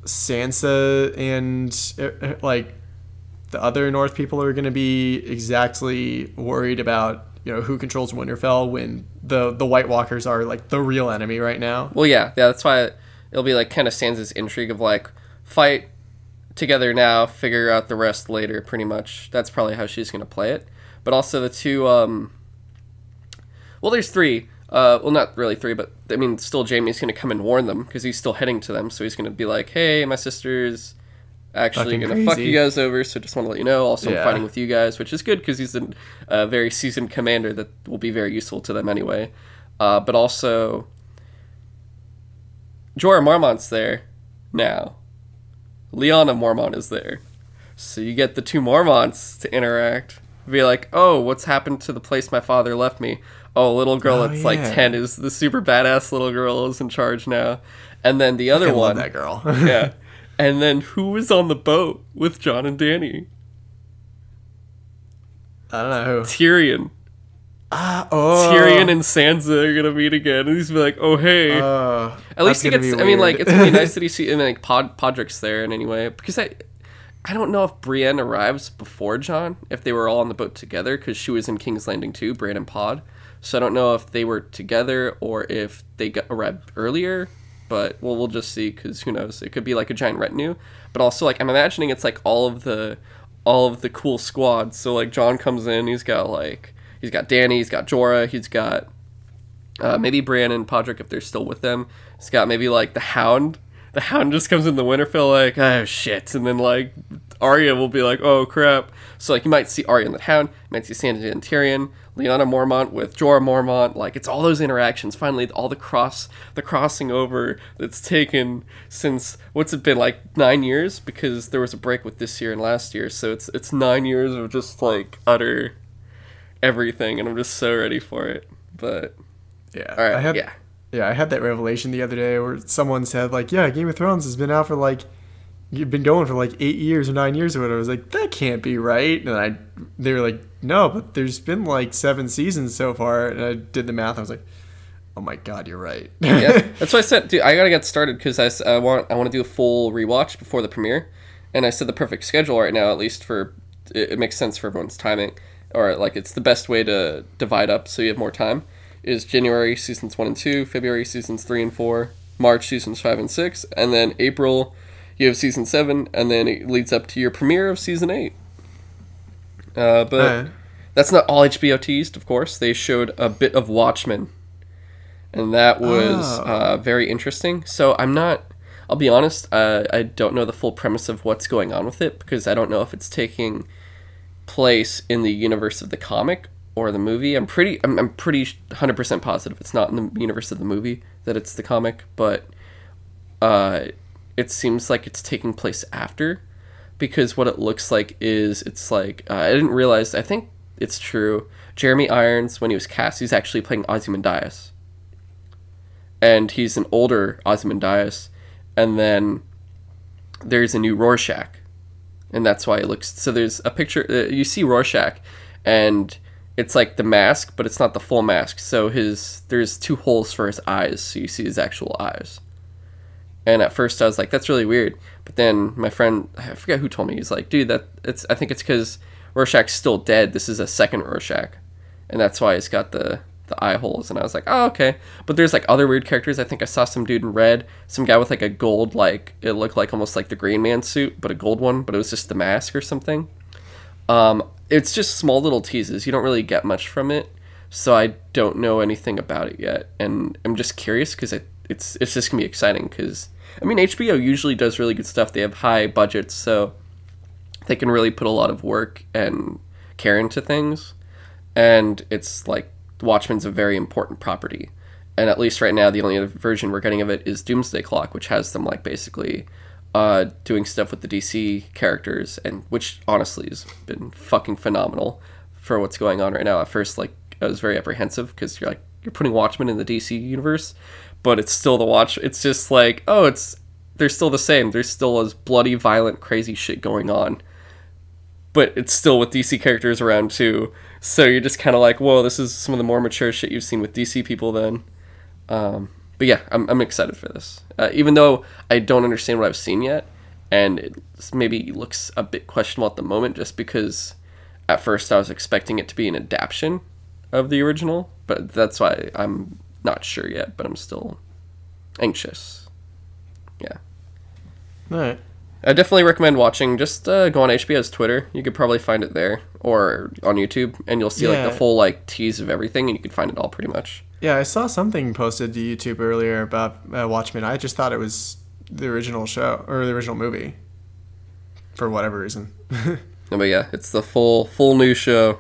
Sansa and uh, uh, like the other North people are going to be exactly worried about you know who controls Winterfell when the the White Walkers are like the real enemy right now. Well, yeah, yeah. That's why it'll be like kind of Sansa's intrigue of like fight together now, figure out the rest later. Pretty much, that's probably how she's gonna play it. But also the two. Um, well, there's three. Uh, well, not really three, but I mean, still Jaime's gonna come and warn them because he's still heading to them. So he's gonna be like, "Hey, my sister's actually gonna fuck you guys over. So just want to let you know. Also, Yeah. I'm fighting with you guys, which is good because he's a uh, very seasoned commander that will be very useful to them anyway. Uh, but also, Jorah Mormont's there now. Lyanna Mormont is there. So you get the two Mormonts to interact. Be like, oh, what's happened to the place my father left me? Oh, little girl Oh, that's like 10 is the super badass little girl is in charge now. And then the other one. that girl. yeah. And then who was on the boat with Jon and Dany? I don't know who. Tyrion. Ah, oh. Tyrion and Sansa are gonna meet again, and he's gonna be like, "Oh hey." Uh, At least he gets. I mean, like it's gonna be nice that he see. Mean, like Pod Podrick's there in any way because I, I don't know if Brienne arrives before Jon if they were all on the boat together because she was in King's Landing too, Brienne and Pod. So I don't know if they were together or if they got arrived earlier. But well, we'll just see because who knows? It could be like a giant retinue. But also, like I'm imagining it's like all of the, all of the cool squads. So like John comes in, he's got like he's got Dany, he's got Jorah, he's got uh, maybe Brienne and Podrick if they're still with them. It's got maybe like the Hound. The Hound just comes in the Winterfell like, oh shit, and then like Arya will be like, oh crap. So like you might see Arya and the Hound, you might see Sansa and Tyrion, Lyanna Mormont with Jorah Mormont. Like it's all those interactions. Finally, all the cross, the crossing over that's taken since what's it been like nine years because there was a break with this year and last year. So it's it's nine years of just like utter everything, and I'm just so ready for it. But yeah. all right, I had, yeah. Yeah, I had that revelation the other day where someone said like, "Yeah, Game of Thrones has been out for like you've been going for like 8 years or 9 years or whatever." I was like, "That can't be right." And I they were like, "No, but there's been like 7 seasons so far." And I did the math. I was like, "Oh my god, you're right." yeah, that's why I said, dude, I gotta get started because I, I want I want to do a full rewatch before the premiere, and I said the perfect schedule right now, at least for it, it makes sense for everyone's timing, or like it's the best way to divide up so you have more time. Is January seasons one and two, February seasons three and four, March seasons five and six, and then April you have season seven, and then it leads up to your premiere of season eight. Uh, but that's not all HBO teased, of course. They showed a bit of Watchmen, and that was Oh. uh, very interesting. So I'm not. I'll be honest. Uh, I don't know the full premise of what's going on with it because I don't know if it's taking place in the universe of the comic or the movie. I'm pretty. I'm, I'm pretty 100 percent positive it's not in the universe of the movie that it's the comic, but uh, it seems like it's taking place after because what it looks like is it's like uh, I didn't realize. I think it's true. Jeremy Irons, when he was cast, he's actually playing Ozymandias, and he's an older Ozymandias. And then there's a new Rorschach, and that's why it looks. So there's a picture. Uh, you see Rorschach, and it's like the mask, but it's not the full mask. So his there's two holes for his eyes, so you see his actual eyes. And at first I was like, that's really weird. But then my friend, I forget who told me, he's like, dude, that it's. I think it's because Rorschach's still dead. This is a second Rorschach, and that's why it's got the the eye holes. And I was like, oh okay. But there's like other weird characters. I think I saw some dude in red, some guy with like a gold, like it looked like almost like the Green Man suit, but a gold one. But it was just the mask or something. Um, it's just small little teases. You don't really get much from it, so I don't know anything about it yet, and I'm just curious because it, it's it's just gonna be exciting. Because I mean, HBO usually does really good stuff. They have high budgets, so they can really put a lot of work and care into things. And it's like Watchmen's a very important property, and at least right now, the only other version we're getting of it is Doomsday Clock, which has them like basically uh, doing stuff with the DC characters, and which honestly has been fucking phenomenal for what's going on right now. At first, like I was very apprehensive because you're like you're putting Watchmen in the DC universe, but it's still the Watch. It's just like oh, it's they're still the same. There's still as bloody, violent, crazy shit going on, but it's still with DC characters around too. So you're just kind of like, whoa, this is some of the more mature shit you've seen with DC people then. Um, but yeah, I'm, I'm excited for this. Uh, even though I don't understand what I've seen yet, and it maybe looks a bit questionable at the moment, just because at first I was expecting it to be an adaptation of the original, but that's why I'm not sure yet. But I'm still anxious. Yeah, All right. I definitely recommend watching. Just uh, go on HBO's Twitter. You could probably find it there, or on YouTube, and you'll see like the full like tease of everything, and you can find it all pretty much. Yeah, I saw something posted to YouTube earlier about uh, Watchmen. I just thought it was the original show or the original movie, for whatever reason. No, But yeah, it's the full full new show.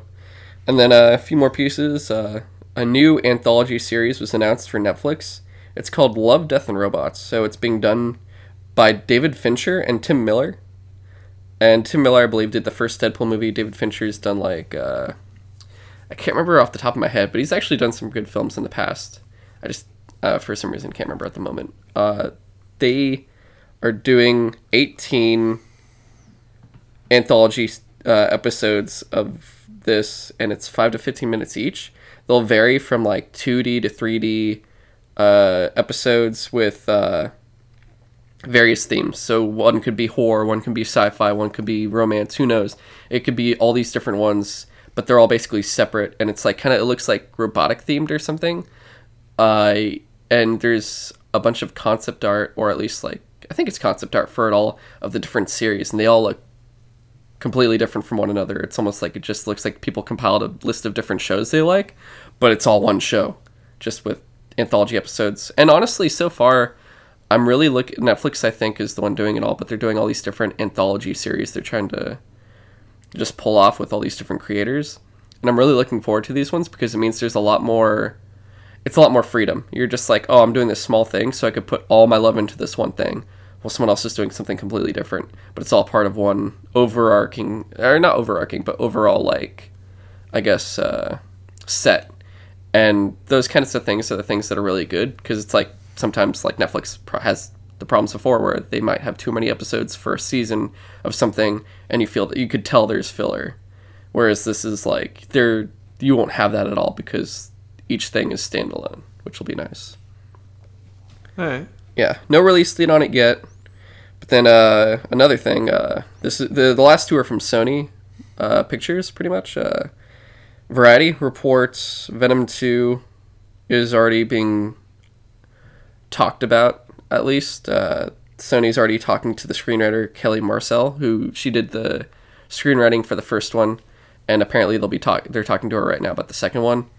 And then uh, a few more pieces. Uh, a new anthology series was announced for Netflix. It's called Love, Death, and Robots. So it's being done by David Fincher and Tim Miller. And Tim Miller, I believe, did the first Deadpool movie. David Fincher's done like uh, I can't remember off the top of my head, but he's actually done some good films in the past. I just uh, for some reason can't remember at the moment. Uh, they are doing 18 anthology uh, episodes of this, and it's five to fifteen minutes each. They'll vary from like two D to three D uh, episodes with uh, various themes. So one could be horror, one could be sci-fi, one could be romance. Who knows? It could be all these different ones, but they're all basically separate, and it's like kind of it looks like robotic themed or something. Uh, and there's a bunch of concept art, or at least like I think it's concept art for it all of the different series, and they all look completely different from one another. It's almost like it just looks like people compiled a list of different shows they like, but it's all one show, just with anthology episodes. And honestly, so far, I'm really looking. Netflix, I think, is the one doing it all, but they're doing all these different anthology series. They're trying to just pull off with all these different creators, and I'm really looking forward to these ones because it means there's a lot more. It's a lot more freedom. You're just like, oh, I'm doing this small thing, so I could put all my love into this one thing while someone else is doing something completely different. But it's all part of one overarching, or not overarching, but overall, like, I guess, uh, set. And those kinds of things are the things that are really good because it's like sometimes, like, Netflix has the problems before where they might have too many episodes for a season of something and you feel that you could tell there's filler. Whereas this is like, there, you won't have that at all because each thing is standalone, which will be nice All right. yeah, no release date on it yet. But then uh, another thing, uh, this is the the last two are from Sony uh, Pictures, pretty much. Uh, Variety reports Venom Two is already being talked about. At least uh, Sony's already talking to the screenwriter Kelly Marcel, who she did the screenwriting for the first one, and apparently they'll be talk they're talking to her right now about the second one,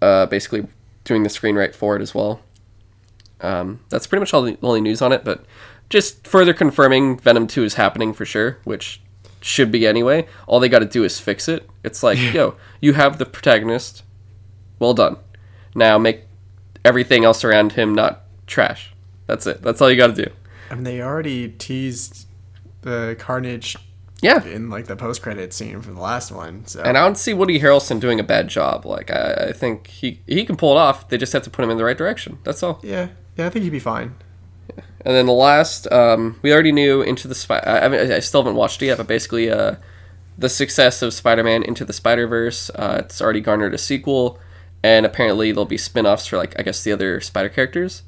uh, basically doing the screenwrite for it as well. Um, that's pretty much all the only news on it, but just further confirming Venom Two is happening for sure, which should be anyway. All they got to do is fix it. It's like, yo, you have the protagonist. Well done. Now make everything else around him not trash. That's it. That's all you got to do. I mean, they already teased the Carnage Yeah. in like the post credit scene for the last one. So And I don't see Woody Harrelson doing a bad job. Like I, I think he he can pull it off. They just have to put him in the right direction. That's all. yeah, yeah, I think he'd be fine. And then the last, um, we already knew Into the Spy. I, I, mean, I still haven't watched it yet, but basically, uh, the success of Spider-Man Into the Spider-Verse. Uh, it's already garnered a sequel, and apparently there'll be spin-offs for like I guess the other Spider characters.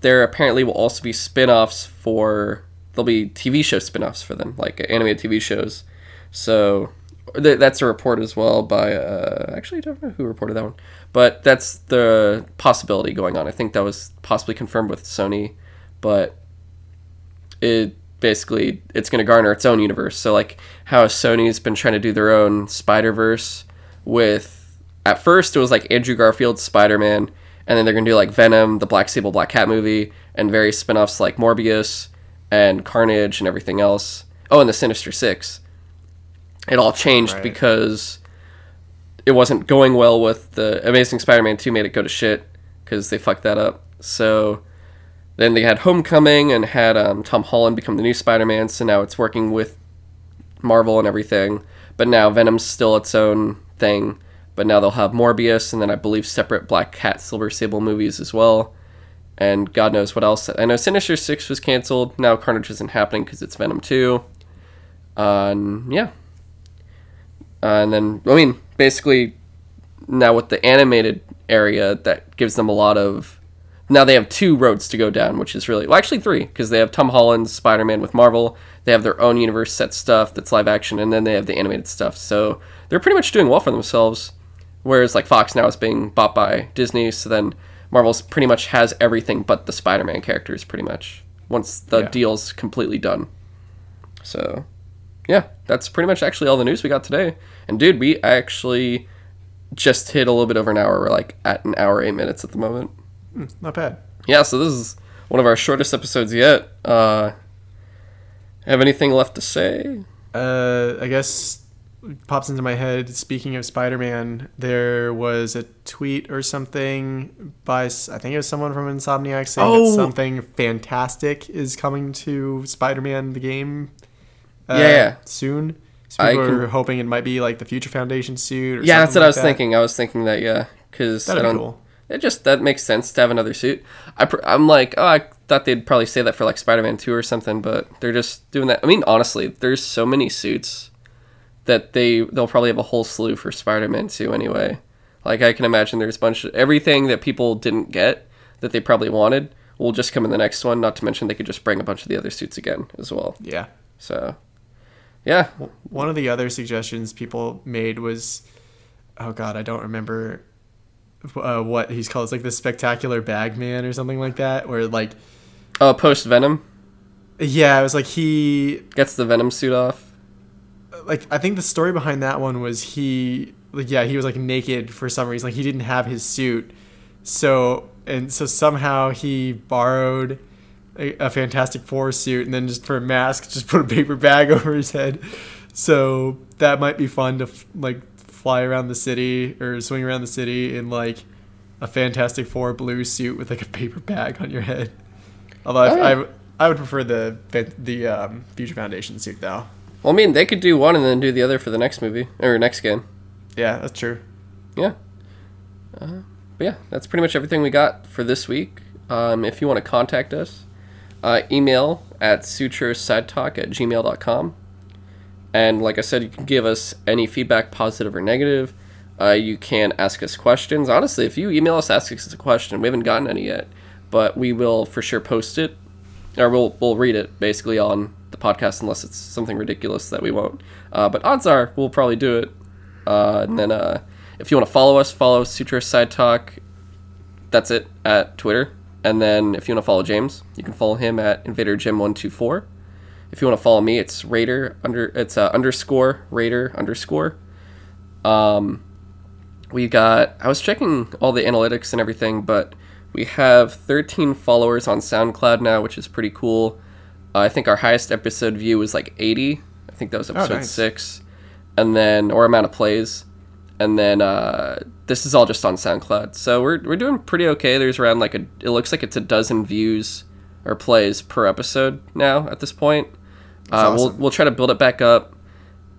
There apparently will also be spin-offs for there'll be TV show spin-offs for them, like animated TV shows. So th- that's a report as well by uh, actually I don't know who reported that one, but that's the possibility going on. I think that was possibly confirmed with Sony, but it basically it's going to garner its own universe. So like how Sony's been trying to do their own Spider Verse with at first it was like Andrew Garfield's Spider Man, and then they're going to do like Venom, the Black Sable Black Cat movie, and various spin offs like Morbius and Carnage and everything else. Oh, and the Sinister Six. It all changed Right. because it wasn't going well with the Amazing Spider-Man 2 made it go to shit because they fucked that up. So then they had Homecoming and had um, Tom Holland become the new Spider-Man. So now it's working with Marvel and everything. But now Venom's still its own thing. But now they'll have Morbius and then I believe separate Black Cat, Silver Sable movies as well. And God knows what else. I know Sinister Six was canceled. Now Carnage isn't happening because it's Venom 2. Uh, and yeah. Uh, and then, I mean, basically, now with the animated area, that gives them a lot of. Now they have two roads to go down, which is really well, actually three, because they have Tom Holland's Spider-Man with Marvel. They have their own universe set stuff that's live action, and then they have the animated stuff. So they're pretty much doing well for themselves. Whereas like Fox now is being bought by Disney, so then Marvel's pretty much has everything but the Spider-Man characters, pretty much. Once the Yeah. deal's completely done. So yeah, that's pretty much actually all the news we got today. And dude, we actually just hit a little bit over an hour. We're like at an hour eight minutes at the moment. Not bad. Yeah, so this is one of our shortest episodes yet. Uh, have anything left to say? Uh, I guess pops into my head. Speaking of Spider-Man, there was a tweet or something by I think it was someone from Insomniac saying Oh. that something fantastic is coming to Spider-Man the game. Uh, Yeah, soon. So I people can- are hoping it might be like the Future Foundation suit. Or Yeah, that's what I was that. thinking. I was thinking that yeah, because I be don't. cool. It just that makes sense to have another suit. I pr- I'm like, oh, I thought they'd probably say that for like Spider-Man Two or something, but they're just doing that. I mean, honestly, there's so many suits that they they'll probably have a whole slew for Spider-Man Two anyway. Like I can imagine there's a bunch of everything that people didn't get that they probably wanted will just come in the next one. Not to mention they could just bring a bunch of the other suits again as well. Yeah. So, yeah, One of the other suggestions people made was, oh god, I don't remember uh, what he's called. It's like the Spectacular Bag Man or something like that. Where like, oh, post Venom yeah, it was like he, gets the Venom suit off. Like I think the story behind that one was he, like yeah, he was like naked for some reason. Like he didn't have his suit, so and so somehow he borrowed. A, a Fantastic Four suit, and then just for a mask, just put a paper bag over his head. So that might be fun to f- like fly around the city or swing around the city in like a Fantastic Four blue suit with like a paper bag on your head. Although I, I would prefer the the um, Future Foundation suit though. Well, I mean, they could do one and then do the other for the next movie or next game. Yeah, that's true. Yeah. Uh, but yeah, that's pretty much everything we got for this week. Um, if you want to contact us, uh, email at sutrosidetalk at gmail.com. And like I said, you can give us any feedback, positive or negative. Uh, you can ask us questions. Honestly, if you email us, ask us a question. We haven't gotten any yet, but we will for sure post it, or we'll we'll read it basically on the podcast, unless it's something ridiculous that we won't. Uh, but odds are we'll probably do it. Uh, and then uh, if you want to follow us, follow Sutro Sidetalk. That's it at Twitter. And then if you want to follow James, you can follow him at Invader Jim one two four. If you want to follow me, it's Raider under it's uh, underscore Raider underscore. Um, we got. I was checking all the analytics and everything, but we have 13 followers on SoundCloud now, which is pretty cool. Uh, I think our highest episode view was like 80. I think that was episode nice. six, and then or amount of plays, and then uh, this is all just on SoundCloud. So we're we're doing pretty okay. There's around like a. It looks like it's a dozen views or plays per episode now at this point. Uh, We'll we'll try to build it back up,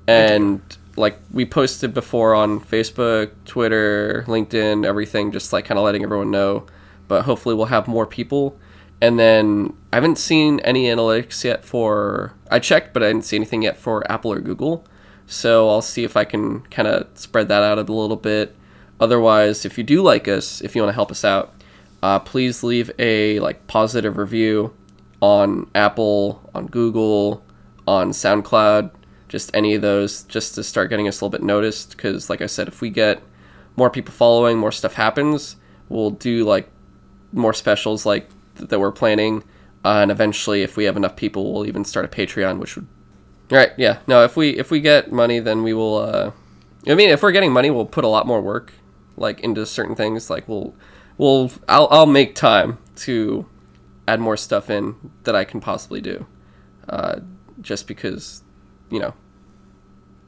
and like we posted before on Facebook, Twitter, LinkedIn, everything, just like kind of letting everyone know. But hopefully we'll have more people. And then I haven't seen any analytics yet for. I checked, but I didn't see anything yet for Apple or Google. So I'll see if I can kind of spread that out a little bit. Otherwise, if you do like us, if you want to help us out, uh, please leave a like positive review on Apple, on Google, on SoundCloud, just any of those, just to start getting us a little bit noticed. Because, like I said, if we get more people following, more stuff happens, we'll do like more specials like that we're planning. Uh, and eventually, if we have enough people, we'll even start a Patreon, which would. All right, yeah, no. If we if we get money, then we will. Uh, I mean, if we're getting money, we'll put a lot more work, like into certain things. Like we'll, we'll, I'll, I'll make time to add more stuff in that I can possibly do, uh, just because, you know,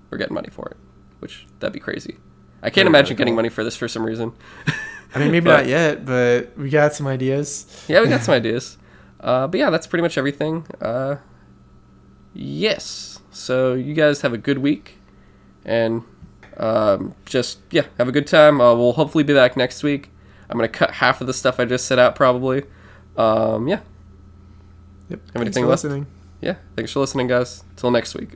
we're getting money for it, which that'd be crazy. I can't Very imagine getting money for this for some reason. I mean, maybe But- not yet, but we got some ideas. yeah, we got some ideas. Uh, but yeah, that's pretty much everything. Uh, yes. So you guys have a good week, and um, just yeah, have a good time. Uh, we'll hopefully be back next week. I'm gonna cut half of the stuff I just set out probably. Um, yeah, Yep. anything Thanks for left? listening. yeah. Thanks for listening, guys. Till next week.